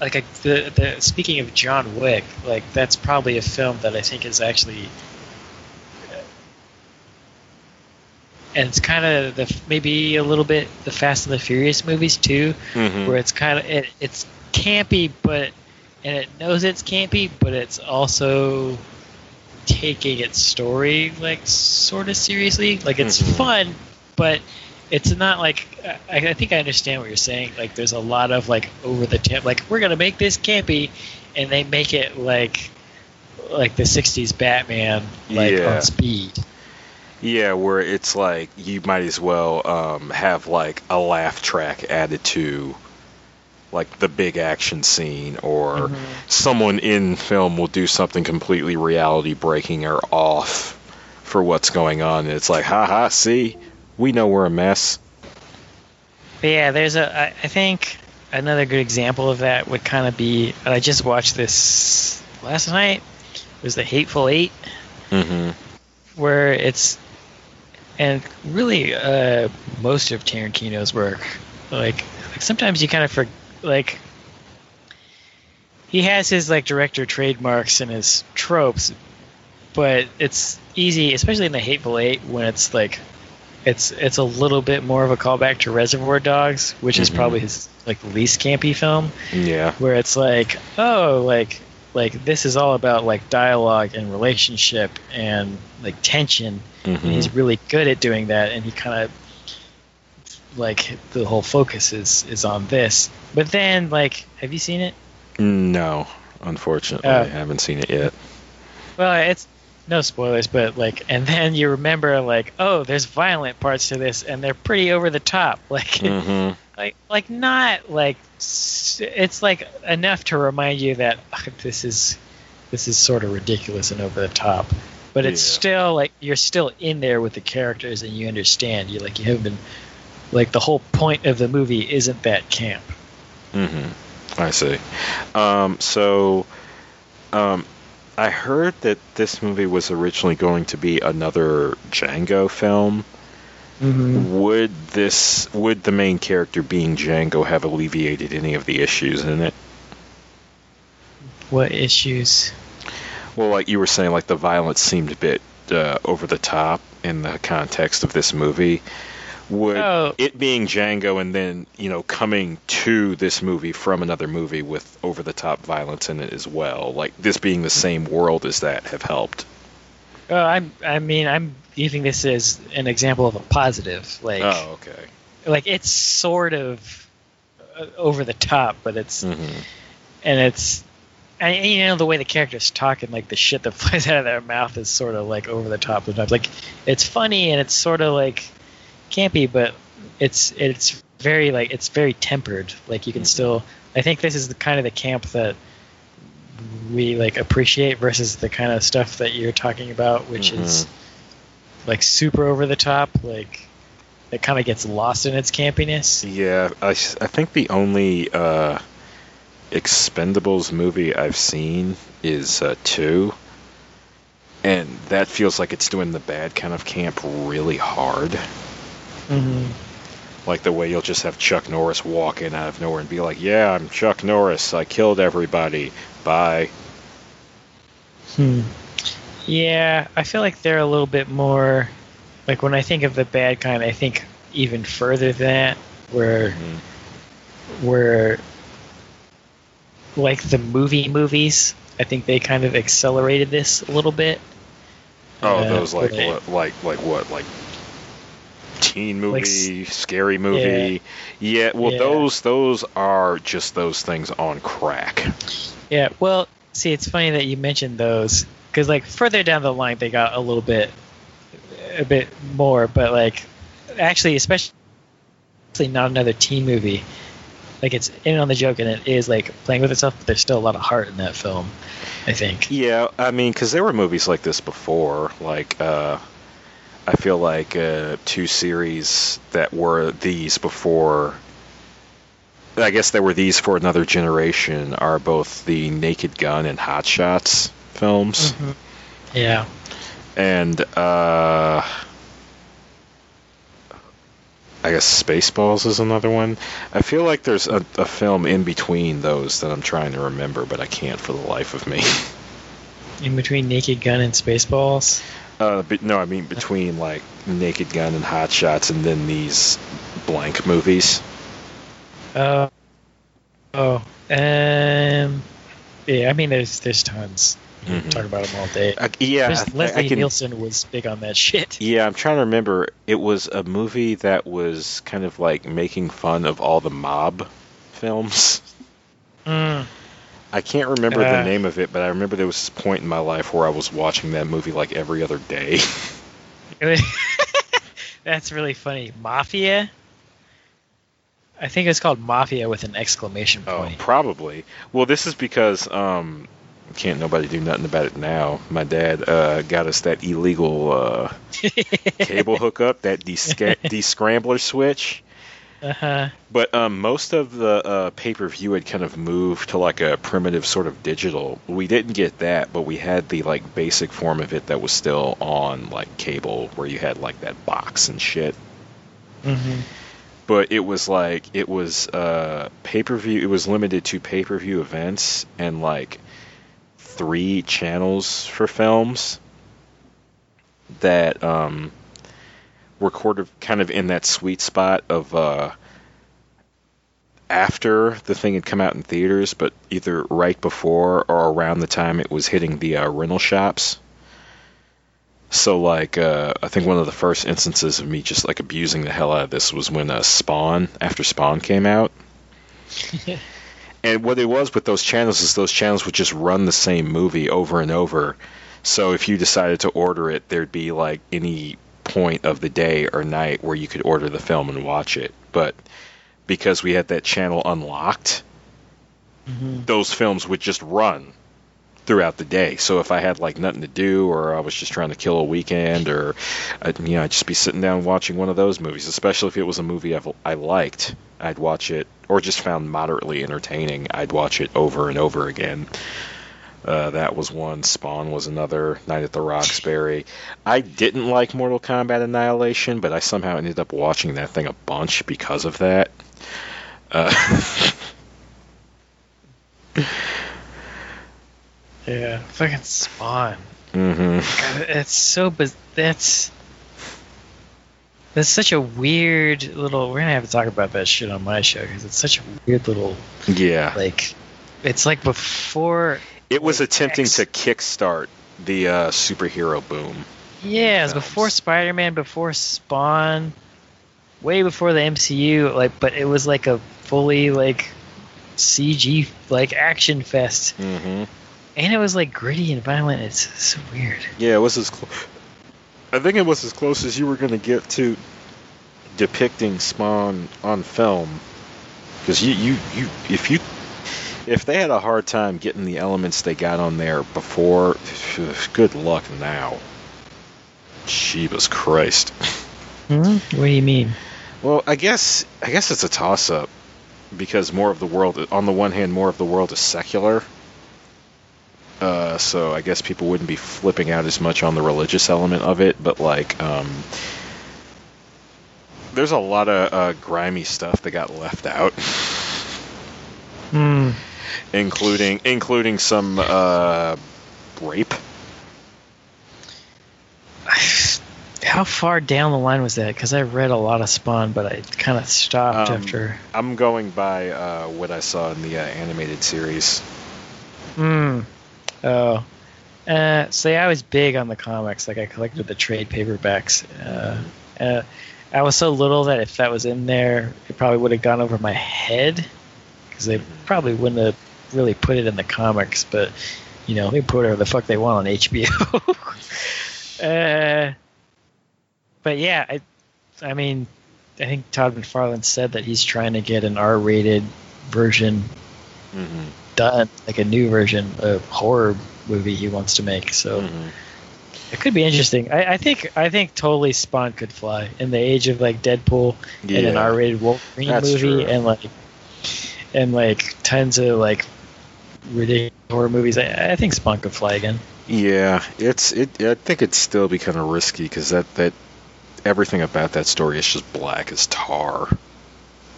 Like a, the the speaking of John Wick, like that's probably a film that I think is actually. And it's kind of the maybe a little bit the Fast and the Furious movies too, Mhm. where it's kind of it, it's campy, but and it knows it's campy, but it's also taking its story like sort of seriously. Like it's Mhm. fun, but it's not like I, I think I understand what you're saying. Like there's a lot of like over the top, like we're gonna make this campy, and they make it like like the '60s Batman, like Yeah. on speed. Yeah, where it's like you might as well um, have like a laugh track added to like the big action scene, or Mhm. someone in film will do something completely reality breaking or off for what's going on. And it's like, haha, see, we know we're a mess. But yeah, there's a. I, I think another good example of that would kind of be. And I just watched this last night. It was the Hateful Eight, Mm-hmm. where it's and really uh, most of Tarantino's work. Like, like sometimes you kind of for like he has his like director trademarks and his tropes, but it's easy, especially in the Hateful Eight, when it's like it's it's a little bit more of a callback to Reservoir Dogs, which is Mhm. probably his like least campy film, Yeah. where it's like, oh, like like this is all about like dialogue and relationship and like tension, and hmm he's really good at doing that, and he kind of like the whole focus is is on this. But then, like, have you seen it? No, unfortunately, Uh, I haven't seen it yet. Well, it's no spoilers, but like, and then you remember like, oh, there's violent parts to this, and they're pretty over the top. Like, hmm like, like not like it's like enough to remind you that "Ugh, this is this is sort of ridiculous and over the top. But it's Yeah. still like you're still in there with the characters and you understand. You like you haven't been like the whole point of the movie isn't that camp. Mm-hmm. I see. Um, so, um, I heard that this movie was originally going to be another Django film. Mm-hmm. Would this, would the main character being Django have alleviated any of the issues in it? What issues? Well, like you were saying, like the violence seemed a bit uh, over the top in the context of this movie. Would Oh. it being Django and then you know coming to this movie from another movie with over the top violence in it as well, like this being the same world as that, have helped? Oh, I'm. I mean, I'm using this as an example of a positive. Like, oh, okay. like it's sort of uh, over the top, but it's hmm and it's and you know the way the characters talk and like the shit that flies out of their mouth is sort of like over the top sometimes. Like it's funny and it's sort of like campy, but it's it's very like it's very tempered. Like you can still. I think this is the kind of the camp that we like appreciate versus the kind of stuff that you're talking about, which is like super over the top. Like it kind of gets lost in its campiness. Yeah, I, I think the only uh, Expendables movie I've seen is uh, two, and that feels like it's doing the bad kind of camp really hard. Mm-hmm. Like the way you'll just have Chuck Norris walk in out of nowhere and be like, "Yeah, I'm Chuck Norris. I killed everybody. Bye." Hmm. Yeah, I feel like they're a little bit more like when I think of the bad kind, I think even further than that, where Mhm. where like the movie movies, I think they kind of accelerated this a little bit. Oh, Uh, those like they- what, like like what like teen Like movie, scary movie. Yeah, well, Yeah. those those are just those things on crack. Yeah, well, see, it's funny that you mentioned those because like further down the line they got a little bit, a bit more, but like actually, especially not another teen movie. Like it's in on the joke and it is like playing with itself, but there's still a lot of heart in that film. I think. Yeah, I mean, because there were movies like this before. Like, uh, I feel like uh, two series that were these before. I guess there were these for another generation. Are both the Naked Gun and Hot Shots films, Mhm. Yeah. and uh, I guess Spaceballs is another one. I feel like there's a, a film in between those that I'm trying to remember, but I can't for the life of me. In between Naked Gun and Spaceballs. Uh, but no, I mean between like Naked Gun and Hot Shots, and then these blank movies. Oh. Oh. Um. Yeah, I mean, there's there's tons. Mhm. talk about them all day. I, yeah, There's- I- I Leslie can- Nielsen was big on that shit. Yeah, I'm trying to remember. It was a movie that was kind of like making fun of all the mob films. Mm. I can't remember Uh. the name of it, but I remember there was this point in my life where I was watching that movie like every other day. That's really funny. Mafia. I think it's called Mafia with an exclamation point. Oh, probably. Well, this is because um, can't nobody do nothing about it now. My dad uh, got us that illegal uh, cable hookup, that desca- descrambler switch. Uh-huh. But um, most of the uh, pay per view had kind of moved to like a primitive sort of digital. We didn't get that, but we had the like basic form of it that was still on like cable, where you had like that box and shit. hmm But it was like it was uh, pay per view. It was limited to pay per view events and like three channels for films that um, were kind of kind of in that sweet spot of uh, after the thing had come out in theaters, but either right before or around the time it was hitting the uh, rental shops. So like uh, I think one of the first instances of me just like abusing the hell out of this was when uh, Spawn after Spawn came out. And what it was with those channels is those channels would just run the same movie over and over. So if you decided to order it, there'd be like any point of the day or night where you could order the film and watch it. But because we had that channel unlocked, hmm those films would just run throughout the day. So if I had like nothing to do, or I was just trying to kill a weekend, or I'd, you know, I'd just be sitting down watching one of those movies. Especially if it was a movie I've, I liked, I'd watch it, or just found moderately entertaining. I'd watch it over and over again. Uh, that was one. Spawn was another. Night at the Roxbury. I didn't like Mortal Kombat Annihilation, but I somehow ended up watching that thing a bunch because of that. Uh, Yeah, fucking Spawn. Mm-hmm. God, It's so, but that's that's such a weird little. We're gonna have to talk about that shit on my show because it's such a weird little Yeah. like. It's like before. It was attempting X. to kickstart the uh, superhero boom. Yeah, it was before Spider-Man, before Spawn, way before the MCU. Like, but it was like a fully like CG like action fest, Mm-hmm. and it was like gritty and violent. It's so weird. Yeah, it was as close. I think it was as close as you were going to get to depicting Spawn on film. Because you, you, you, if you, if they had a hard time getting the elements they got on there before, good luck now. Jeebus Christ. Hmm? What do you mean? Well, I guess I guess it's a toss up because more of the world on the one hand more of the world is secular. Uh, so I guess people wouldn't be flipping out as much on the religious element of it, but like um, there's a lot of uh, grimy stuff that got left out, Hmm. Including including some uh, rape. How far down the line was that? Because I read a lot of Spawn, but I kind of stopped Um, after. I'm going by uh, what I saw in the uh, animated series. Hmm. Oh. Uh, see, I was big on the comics. Like I collected the trade paperbacks. Uh, uh, I was so little that if that was in there, it probably would have gone over my head because they probably wouldn't have really put it in the comics. But you know, they put whatever the fuck they want on HBO. uh, but yeah, I, I mean, I think Todd McFarlane said that he's trying to get an R-rated version Mm-hmm. done, like a new version, a horror movie he wants to make. So Mhm. it could be interesting. I, I think I think totally Spawn could fly in the age of like Deadpool and an R-rated Wolverine movie, true. and like and like tons of like ridiculous horror movies. I, I think Spawn could fly again. Yeah, it's it. I think it'd still be kind of risky because that that everything about that story is just black as tar.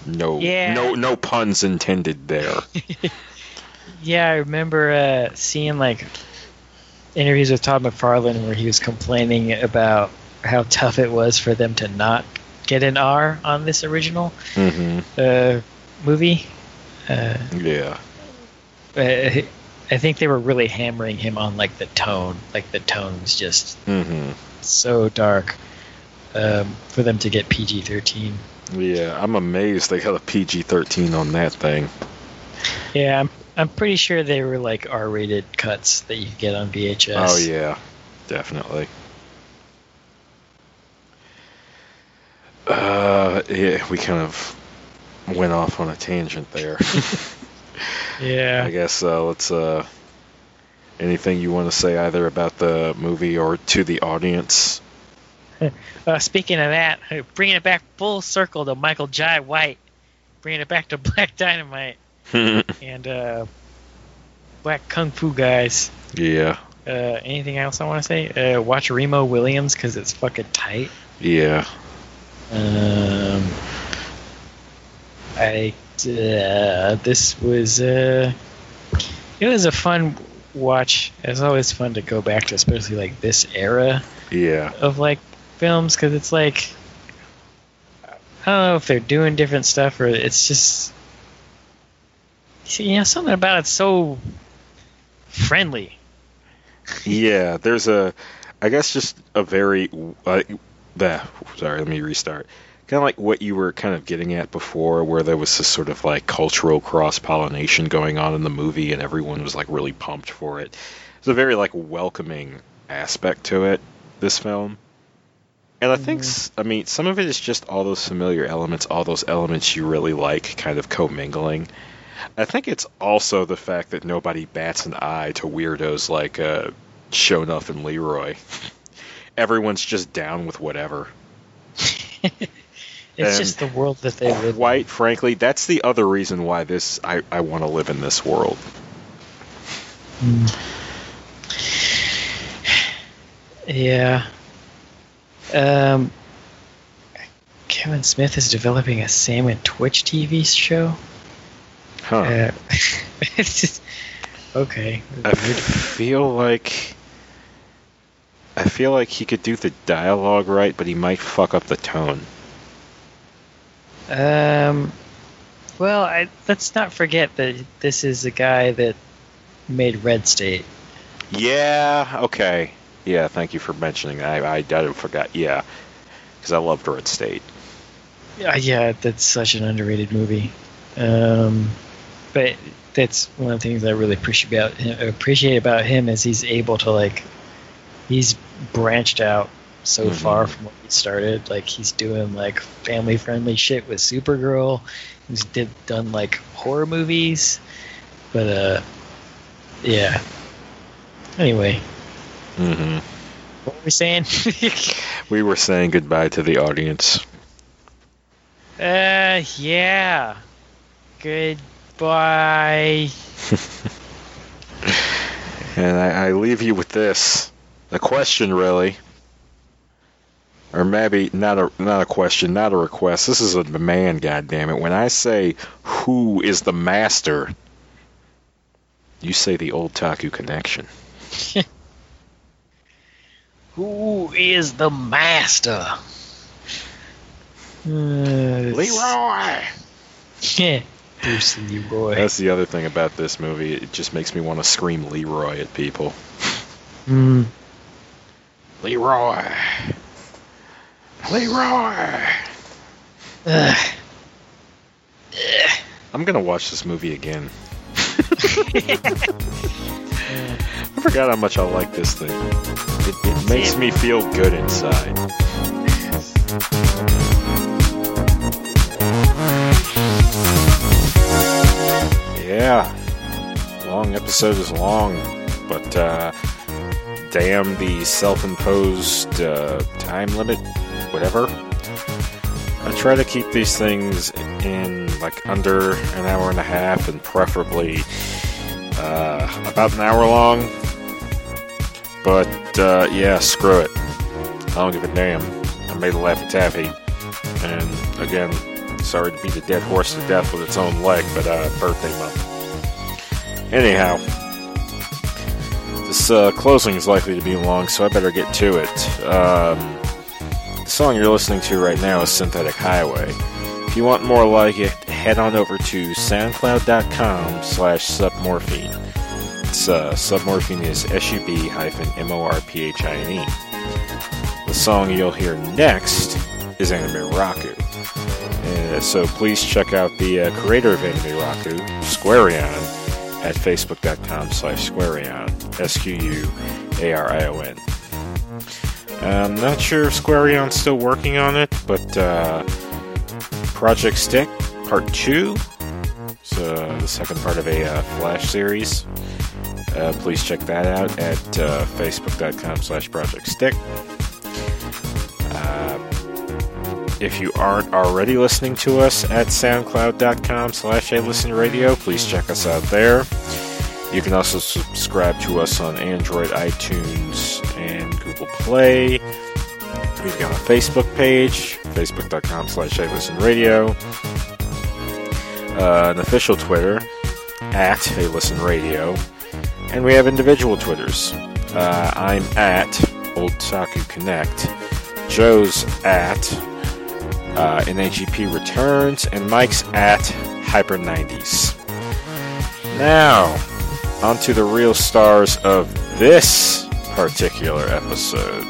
No, Yeah. no, no puns intended there. Yeah, I remember uh, seeing like interviews with Todd McFarlane where he was complaining about how tough it was for them to not get an R on this original hmm uh, movie. Uh, Yeah. Uh, I think they were really hammering him on like the tone, like the tone's just hmm so dark um, for them to get PG thirteen. Yeah, I'm amazed they got a PG-13 on that thing. Yeah, I'm I'm pretty sure they were like R rated cuts that you could get on VHS. Oh yeah, definitely. Uh, yeah, we kind of went off on a tangent there. I guess uh, let's. Uh, anything you want to say either about the movie or to the audience? Uh, speaking of that, uh, bringing it back full circle to Michael Jai White, bringing it back to Black Dynamite and uh, Black Kung Fu guys. yeah, Uh, anything else I want to say? Uh, watch Remo Williams because it's fucking tight. yeah. Um, I uh, this was uh, it was a fun watch. It's always fun to go back to, especially like this era Yeah. of like films, because it's like I don't know if they're doing different stuff or it's just you know something about it's so friendly. Yeah, there's a, I guess just a very, uh, the, sorry, let me restart. Kind of like what you were kind of getting at before, where there was this sort of like cultural cross pollination going on in the movie, and everyone was like really pumped for it. It's a very like welcoming aspect to it, this film. And I think, I mean, some of it is just all those familiar elements, all those elements you really like, kind of commingling. I think it's also the fact that nobody bats an eye to weirdos like uh, Shonuff and Leroy. Everyone's just down with whatever. It's And just the world that they live in. Quite frankly, that's the other reason why this I, I want to live in this world. Yeah. Um, Kevin Smith is developing a Sam and Twitch TV show. Huh. Uh, it's just okay. I feel like I feel like he could do the dialogue right, but he might fuck up the tone. Um, well, I, let's not forget that this is a guy that made Red State. Yeah. Okay. Yeah. Thank you for mentioning. that. I I, I forgot. Yeah, because I loved Red State. Yeah, yeah, that's such an underrated movie. Um, but that's one of the things I really appreciate about him, appreciate about him is he's able to like he's branched out so Mhm. far from what he started. Like he's doing like family friendly shit with Supergirl. He's did done like horror movies, but uh, yeah. Anyway, hmm what were we saying? We were saying goodbye to the audience. uh, yeah. Goodbye. And I, I leave you with this. A question, really. Or maybe not a not a question, not a request. This is a demand, goddammit. When I say who is the master, you say the old Taku connection. Who is the master? Uh, Leroy! Yeah, Bruce Leroy. That's the other thing about this movie. It just makes me want to scream Leroy at people. Mm. Leroy! Leroy! Ugh. I'm gonna watch this movie again. I forgot how much I like this thing. It, it makes me feel good inside. Yeah, long episode is long, but uh, damn the self-imposed uh, time limit, whatever. I try to keep these things in like under an hour and a half, and preferably uh, about an hour long. But uh, yeah, screw it. I don't give a damn. I made of Laffy Taffy. And again, sorry to beat a dead horse to death with its own leg, but uh, birthday month. Anyhow, this uh, closing is likely to be long, so I better get to it. Um, song you're listening to right now is Synthetic Highway. If you want more like it, head on over to soundcloud.com slash submorphine. It's uh, submorphine is S-U-B hyphen M-O-R-P-H-I-N-E. The song you'll hear next is Anime Raku. Uh, so please check out the uh, creator of Anime Raku, Squarion, at facebook.com slash Squarion, S-Q-U-A-R-I-O-N. I'm not sure if Squarion's still working on it, but uh, Project Stick Part 2, so the second part of a uh, Flash series. Uh, please check that out at uh, facebook.com slash Project Stick. Uh, if you aren't already listening to us at soundcloud.com slash listen radio, please check us out there. You can also subscribe to us on Android, iTunes, Play. We've got a Facebook page, facebook.com slash radio. Uh, an official Twitter, at listen radio. And we have individual Twitters. Uh, I'm at Old Saku Connect. Joe's at uh, NAGP Returns, and Mike's at Hyper90s. Now, on to the real stars of this particular episode.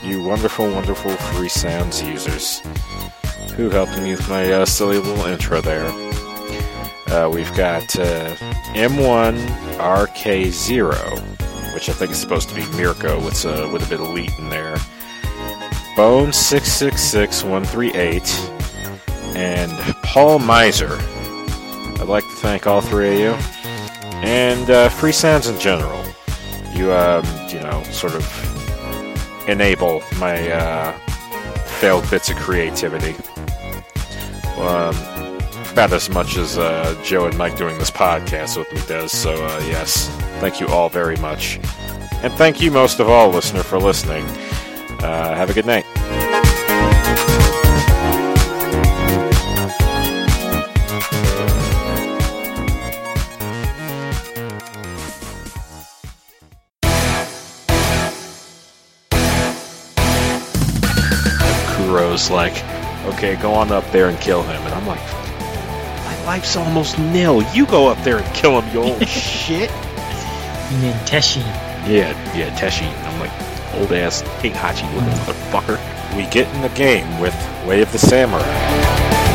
You wonderful, wonderful free sounds users who helped me with my uh, silly little intro there. Uh, we've got uh, M1RK0, which I think is supposed to be Mirko with, uh, with a bit of leet in there. Bone six six six one three eight, and Paul Miser. I'd like to thank all three of you, and uh, Free Sounds in general. You, um, you know, sort of enable my uh, failed bits of creativity. Um, about as much as uh, Joe and Mike doing this podcast with me does. So, uh, yes, thank you all very much, and thank you most of all, listener, for listening. Uh, have a good night. Kuro's like, okay, go on up there and kill him. And I'm like, my life's almost nil. You go up there and kill him, you old shit. You mean Teshi? Yeah, yeah, Teshi. I'm like, old ass Heihachi looking hmm. motherfucker. We get in the game with Way of the Samurai.